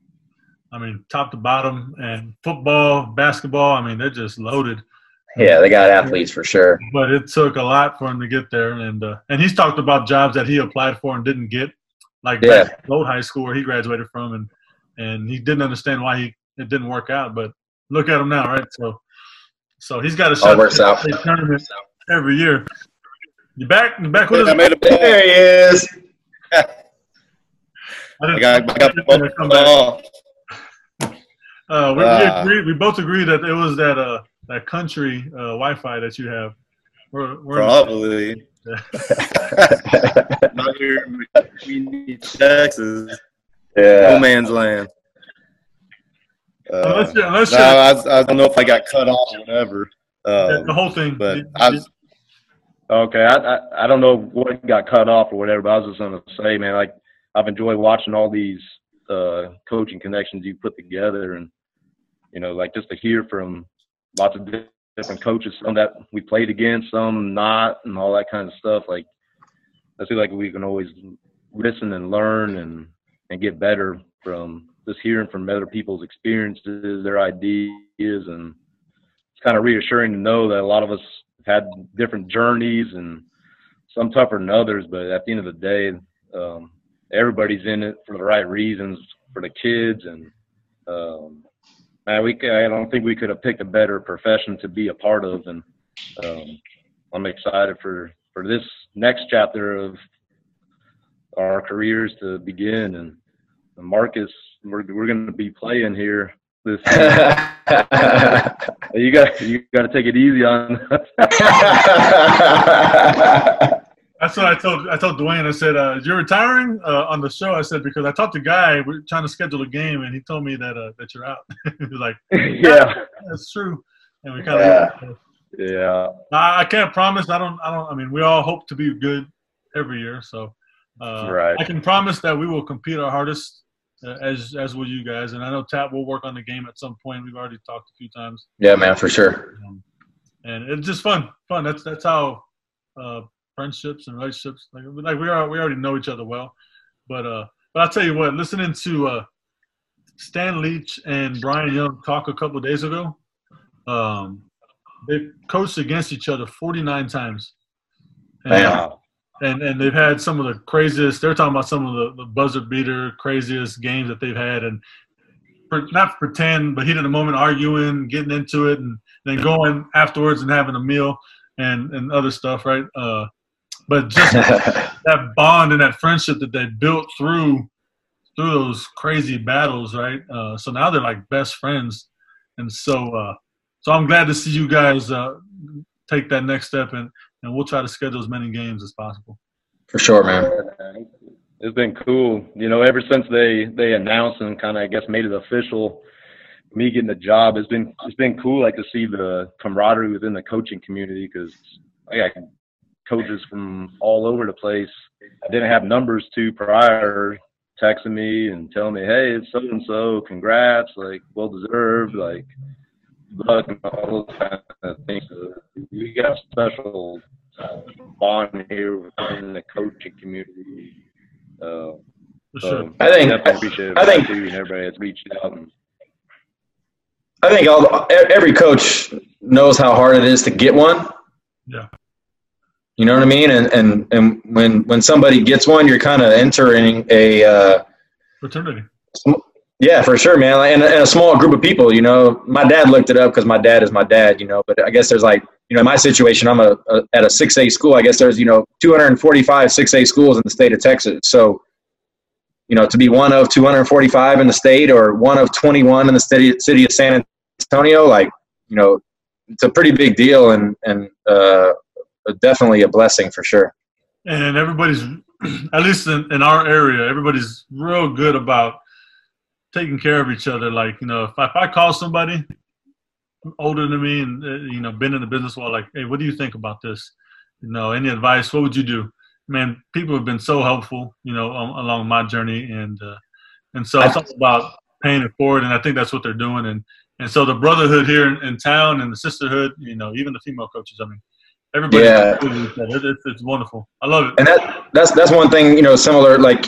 S1: I mean, top to bottom, and football, basketball. I mean, they're just loaded.
S3: Yeah, they got athletes for sure.
S1: But it took a lot for him to get there, and uh, and he's talked about jobs that he applied for and didn't get, like yeah. Load High School where he graduated from, and and he didn't understand why he it didn't work out. But look at him now, right? So so he's got a shot.
S3: Works out.
S1: Tournament every year. You back? You back with
S2: us? Made a
S3: there he is.
S2: I, I got, I got both.
S1: Uh, we, uh, we, agreed, we both agreed that it was that uh, that country uh, Wi-Fi that you have.
S2: We're, we're Probably. Not here in Texas.
S3: Yeah.
S2: No man's land.
S1: Uh, unless you, unless
S2: no, I, I, don't know if I got cut off or whatever.
S1: Um, the whole thing.
S2: But I, okay, I, I I don't know what got cut off or whatever. But I was just gonna say, man, like I've enjoyed watching all these uh, coaching connections you put together, and you know, like just to hear from lots of different coaches, some that we played against, some not, and all that kind of stuff. Like I feel like we can always listen and learn and and get better from just hearing from other people's experiences, their ideas, and it's kind of reassuring to know that a lot of us have had different journeys and some tougher than others, but at the end of the day, um, everybody's in it for the right reasons for the kids and um, man, we I don't think we could have picked a better profession to be a part of, and um, I'm excited for for this next chapter of our careers to begin. And, and Marcus, we're we're going to be playing here this. you got you got to take it easy on.
S1: That's what I told I told Dwayne. I said, uh, "You're retiring uh, on the show." I said because I talked to Guy. We're trying to schedule a game, and he told me that uh, that you're out. he was like,
S2: "Yeah,
S1: that's true." And we kind of
S2: yeah. yeah.
S1: I, I, can't promise. I don't. I don't. I mean, we all hope to be good every year. So uh,
S2: right.
S1: I can promise that we will compete our hardest, uh, as as will you guys. And I know Tap will work on the game at some point. We've already talked a few times.
S3: Yeah, man, for sure. Um,
S1: and it's just fun. Fun. That's that's how uh, friendships and relationships. Like, like we are, we already know each other well. But uh, but I'll tell you what. Listening to uh, Stan Leach and Brian Young talk a couple days ago, um, they coached against each other 49 times.
S3: And, wow.
S1: And and they've had some of the craziest. They're talking about some of the, the buzzer beater craziest games that they've had, and not pretend, but heat of the moment, arguing, getting into it, and then going afterwards and having a meal and and other stuff, right? Uh, but just that bond and that friendship that they built through through those crazy battles, right? Uh, so now they're like best friends, and so uh, so I'm glad to see you guys uh, take that next step, and and we'll try to schedule as many games as possible.
S3: For sure, man.
S2: It's been cool, you know. Ever since they they announced and kind of I guess made it official, me getting the job has been it's been cool. Like to see the camaraderie within the coaching community because I got coaches from all over the place. I didn't have numbers to prior texting me and telling me, hey, it's so and so, congrats, like well deserved, like luck and all those kind of things. So we got a special bond here within the coaching community. Uh,
S3: so I think I think
S2: and everybody has reached out. And,
S3: I think all every coach knows how hard it is to get one.
S1: Yeah.
S3: You know what I mean? And and and when when somebody gets one, you're kind of entering a uh,
S1: fraternity.
S3: Yeah, for sure, man. And, and, a small group of people. You know, my dad looked it up because my dad is my dad. You know, but I guess there's like you know, in my situation, I'm a, a at a six A school. I guess there's you know 245 six A schools in the state of Texas. So, you know, to be one of 245 in the state or one of 21 in the city city of San Antonio, like you know, it's a pretty big deal. And and uh, definitely a blessing for sure.
S1: And everybody's, at least in, in our area, everybody's real good about taking care of each other. Like, you know, if I, if I call somebody older than me and, uh, you know, been in the business world, like, hey, what do you think about this? You know, any advice? What would you do? Man, people have been so helpful, you know, um, along my journey. And, uh, and so it's all about paying it forward. And I think that's what they're doing. And, and so the brotherhood here in, in town and the sisterhood, you know, even the female coaches, I mean, Everybody, yeah, it's, it's wonderful. I love it.
S3: And that that's that's one thing you know similar. Like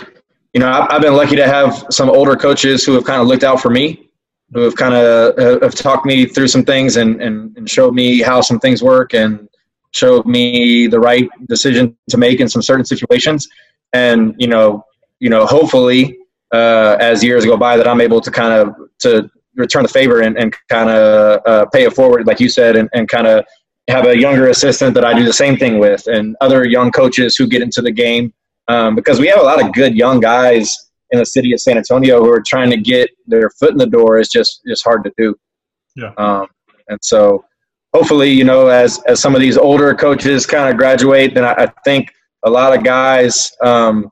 S3: you know, I've, I've been lucky to have some older coaches who have kind of looked out for me, who have kind of uh, have talked me through some things and, and and showed me how some things work and showed me the right decision to make in some certain situations. And you know, you know, hopefully, uh, as years go by, that I'm able to kind of to return the favor and, and kind of uh, pay it forward, like you said, and, and kind of have a younger assistant that I do the same thing with, and other young coaches who get into the game um, because we have a lot of good young guys in the city of San Antonio who are trying to get their foot in the door. It's just just hard to do.
S1: Yeah.
S3: Um, and so hopefully, you know, as as some of these older coaches kind of graduate, then I, I, think a lot of guys, um,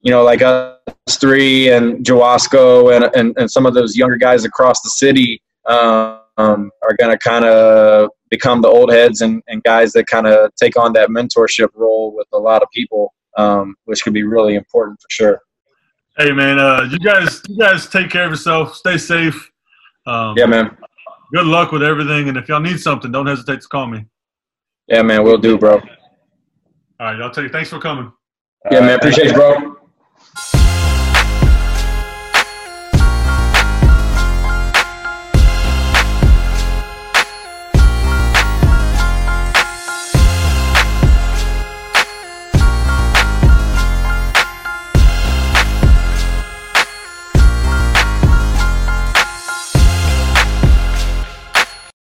S3: you know, like us three and Jawasco and, and and some of those younger guys across the city um, are going to kind of become the old heads and, and guys that kind of take on that mentorship role with a lot of people, um, which could be really important for sure.
S1: Hey man, uh, you guys, you guys take care of yourself. Stay safe.
S3: Um, yeah, man.
S1: Good luck with everything, and if y'all need something, don't hesitate to call me.
S3: Yeah, man, we'll do, bro.
S1: All right, y'all take. Thanks for coming.
S3: Yeah, man, appreciate you, bro.